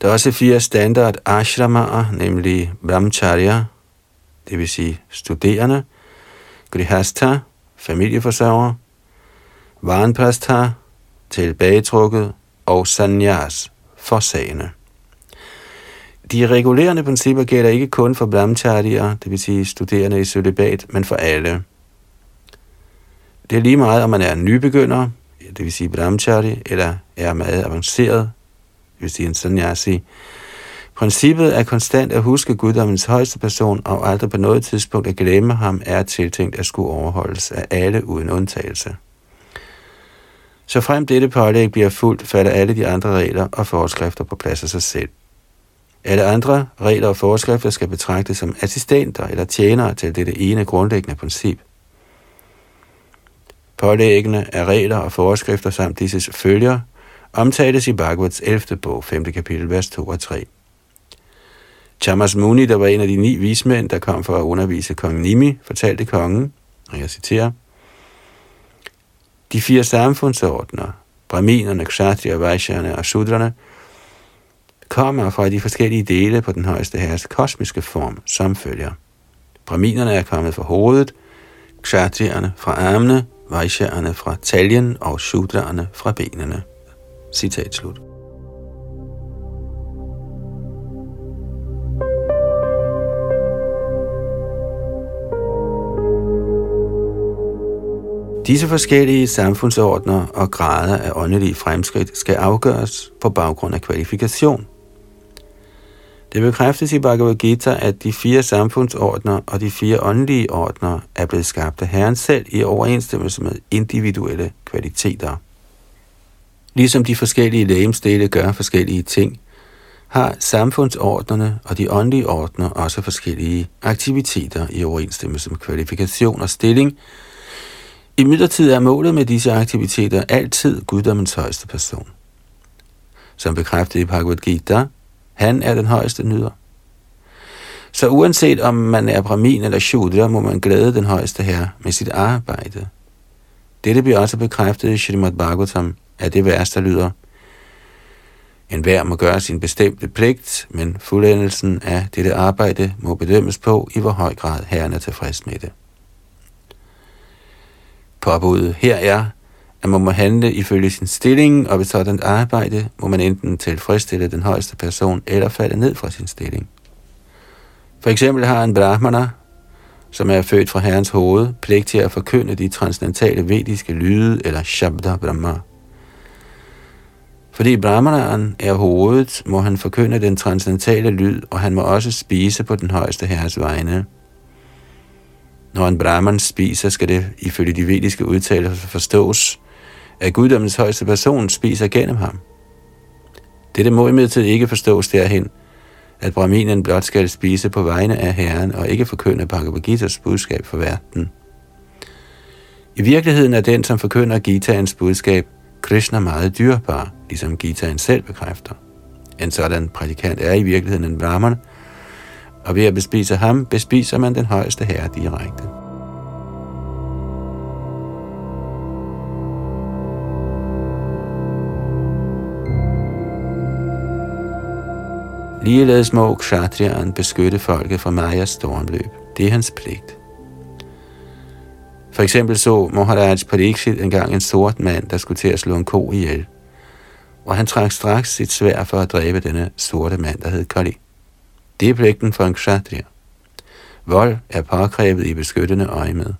Der er også fire standard ashramaer, nemlig brahmacharya, det vil sige studerende, grihastha, familieforsørger, varenprastha, tilbagetrukket og for sagene. De regulerende principper gælder ikke kun for brahmacharier, det vil sige studerende i celibat, men for alle. Det er lige meget, om man er en nybegynder, det vil sige brahmachari, eller er meget avanceret, det vil sige en sanyasi, Princippet er konstant at huske guddommens højeste person og aldrig på noget tidspunkt at glemme ham er tiltænkt at skulle overholdes af alle uden undtagelse. Så frem dette pålæg bliver fuldt, falder alle de andre regler og forskrifter på plads af sig selv. Alle andre regler og forskrifter skal betragtes som assistenter eller tjenere til dette ene grundlæggende princip. Pålæggene af regler og forskrifter samt disses følger omtales i Bhagavats 11. bog, 5. kapitel, vers 2 og 3. Chamas Muni, der var en af de ni vismænd, der kom for at undervise kong Nimi, fortalte kongen, og jeg citerer, de fire samfundsordner, braminerne, Kshatriya, Vaishyerne og sudrene, kommer fra de forskellige dele på den højeste herres kosmiske form, som følger. Braminerne er kommet fra hovedet, Kshatriyerne fra armene, Vaishyerne fra taljen og Sudraerne fra benene. Citat slut. Disse forskellige samfundsordner og grader af åndelige fremskridt skal afgøres på baggrund af kvalifikation. Det bekræftes i Bhagavad Gita, at de fire samfundsordner og de fire åndelige ordner er blevet skabt af Herren selv i overensstemmelse med individuelle kvaliteter. Ligesom de forskellige lægemstele gør forskellige ting, har samfundsordnerne og de åndelige ordner også forskellige aktiviteter i overensstemmelse med kvalifikation og stilling, i midlertid er målet med disse aktiviteter altid guddommens højeste person. Som bekræftet i Bhagavad Gita, han er den højeste nyder. Så uanset om man er brahmin eller shudra, må man glæde den højeste herre med sit arbejde. Dette bliver også bekræftet i Srimad Bhagavatam af det vers, der lyder, En hver må gøre sin bestemte pligt, men fuldendelsen af dette arbejde må bedømmes på, i hvor høj grad herren er tilfreds med det. Påbuddet her er, at man må handle ifølge sin stilling, og ved sådan arbejde må man enten tilfredsstille den højeste person, eller falde ned fra sin stilling. For eksempel har en brahmana, som er født fra herrens hoved, pligt til at forkynde de transcendentale vediske lyde, eller shabda brahma. Fordi brahmanaren er hovedet, må han forkynde den transcendentale lyd, og han må også spise på den højeste herres vegne. Når en brahman spiser, skal det ifølge de vediske udtalelser forstås, at guddommens højeste person spiser gennem ham. Dette må imidlertid ikke forstås derhen, at brahminen blot skal spise på vegne af Herren og ikke forkynde Bhagavad Gita's budskab for verden. I virkeligheden er den, som forkynder Gitaens budskab, Krishna meget dyrbar, ligesom Gitaen selv bekræfter. En sådan prædikant er i virkeligheden en brahman, og ved at bespise ham, bespiser man den højeste herre direkte. Ligeledes må kshatriyan beskytte folket fra Majas stormløb. Det er hans pligt. For eksempel så Maharaj Pariksit engang en sort mand, der skulle til at slå en ko ihjel. Og han trak straks sit svær for at dræbe denne sorte mand, der hed Kali. Det er pligten for en kshatriya. Vold er påkrævet i beskyttende øje med.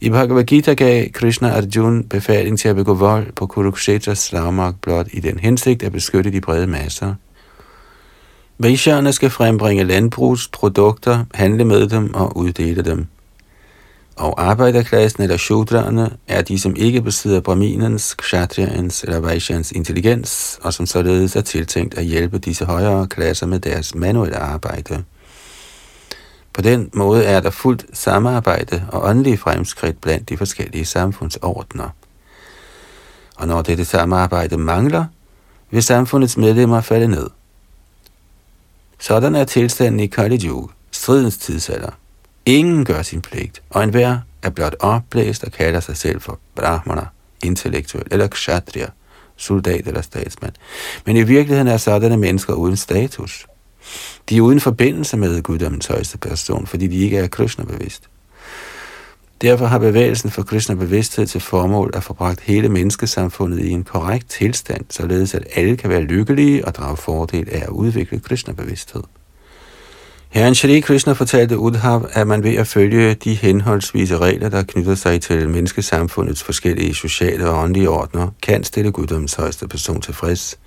I Bhagavad Gita gav Krishna Arjun befaling til at begå vold på Kurukshetras slagmark blot i den hensigt at beskytte de brede masser – Vaishyerne skal frembringe landbrugsprodukter, handle med dem og uddele dem. Og arbejderklassen eller shudraerne er de, som ikke besidder brahminens, kshatriyans eller vaishyans intelligens, og som således er tiltænkt at hjælpe disse højere klasser med deres manuelle arbejde. På den måde er der fuldt samarbejde og åndelig fremskridt blandt de forskellige samfundsordner. Og når dette samarbejde mangler, vil samfundets medlemmer falde ned. Sådan er tilstanden i Kali Yuga, stridens tidsalder. Ingen gør sin pligt, og enhver er blot opblæst og kalder sig selv for brahmana, intellektuel eller kshatriya, soldat eller statsmand. Men i virkeligheden er sådanne mennesker uden status. De er uden forbindelse med guddommens højeste person, fordi de ikke er Krishna-bevidst. Derfor har bevægelsen for Krishna bevidsthed til formål at få bragt hele menneskesamfundet i en korrekt tilstand, således at alle kan være lykkelige og drage fordel af at udvikle Krishna bevidsthed. Herren Shri Krishna fortalte Udhav, at man ved at følge de henholdsvise regler, der knytter sig til menneskesamfundets forskellige sociale og åndelige ordner, kan stille guddommens højeste person tilfreds.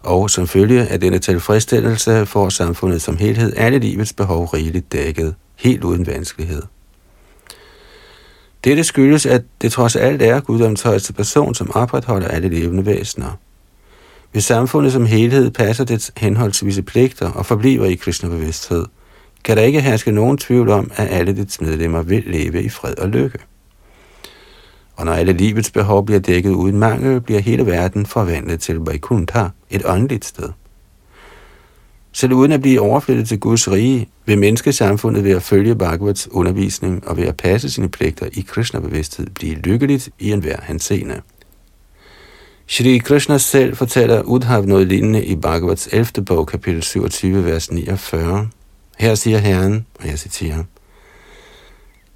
Og som følge af denne tilfredsstillelse får samfundet som helhed alle livets behov rigeligt dækket, helt uden vanskelighed. Dette skyldes, at det trods alt er guddommens højeste person, som opretholder alle levende væsener. Hvis samfundet som helhed passer dets henholdsvise pligter og forbliver i Krishna-bevidsthed, kan der ikke herske nogen tvivl om, at alle dets medlemmer vil leve i fred og lykke. Og når alle livets behov bliver dækket uden mangel, bliver hele verden forvandlet til Vaikuntha, et åndeligt sted. Selv uden at blive overflyttet til Guds rige, vil menneskesamfundet ved at følge Bhagavats undervisning og ved at passe sine pligter i Krishna-bevidsthed blive lykkeligt i enhver henseende. Shri Krishna selv fortæller Udhav noget lignende i Bhagavats 11. bog, kapitel 27, vers 49. Her siger Herren, og jeg citerer,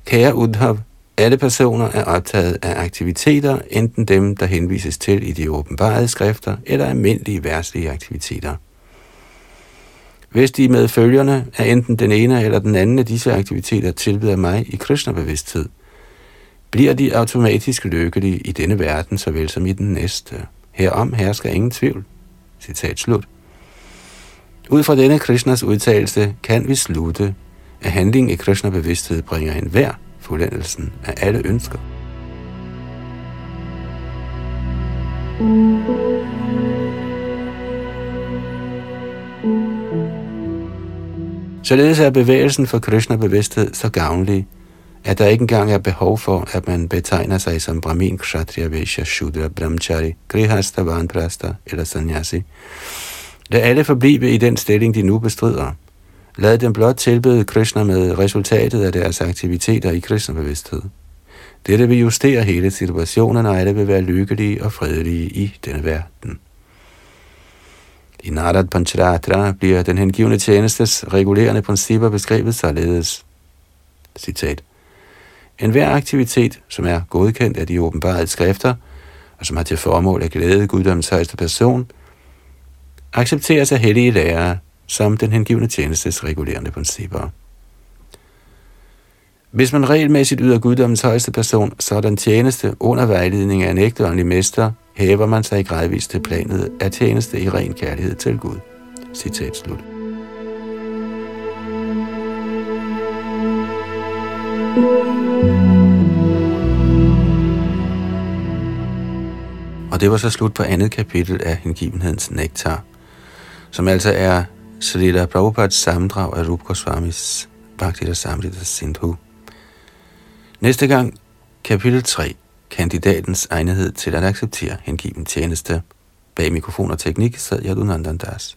Kære Udhav, alle personer er optaget af aktiviteter, enten dem, der henvises til i de åbenbarede skrifter, eller almindelige værtslige aktiviteter – hvis de med følgerne er enten den ene eller den anden af disse aktiviteter tilbyder mig i Krishna-bevidsthed, bliver de automatisk lykkelige i denne verden, såvel som i den næste. Herom hersker ingen tvivl. Citat slut. Ud fra denne Krishnas udtalelse kan vi slutte, at handling i Krishna-bevidsthed bringer en hver fuldendelsen af alle ønsker. Således er bevægelsen for Krishna-bevidsthed så gavnlig, at der ikke engang er behov for, at man betegner sig som Brahmin, Kshatriya, Vesha, Shudra, Brahmachari, Grihasta, Vanprasta eller Sannyasi. Lad alle forblive i den stilling, de nu bestrider. Lad dem blot tilbede Krishna med resultatet af deres aktiviteter i Krishna-bevidsthed. Dette vil justere hele situationen, og alle vil være lykkelige og fredelige i denne verden. I Narad Pancharatra bliver den hengivne tjenestes regulerende principper beskrevet således. Citat. En hver aktivitet, som er godkendt af de åbenbarede skrifter, og som har til formål at glæde guddommens højeste person, accepteres af hellige lærere som den hengivne tjenestes regulerende principper. Hvis man regelmæssigt yder guddommens højeste person, så er den tjeneste under vejledning af en ægte åndelig mester, hæver man sig gradvist til planet af tjeneste i ren kærlighed til Gud. Citat slut. Og det var så slut på andet kapitel af hengivenhedens nektar, som altså er Srila Prabhupads sammendrag af Rup Goswamis Bhaktita Samrita Sindhu. Næste gang, kapitel 3, kandidatens egnethed til at acceptere hengiven tjeneste. Bag mikrofon og teknik sad Yadunandandas.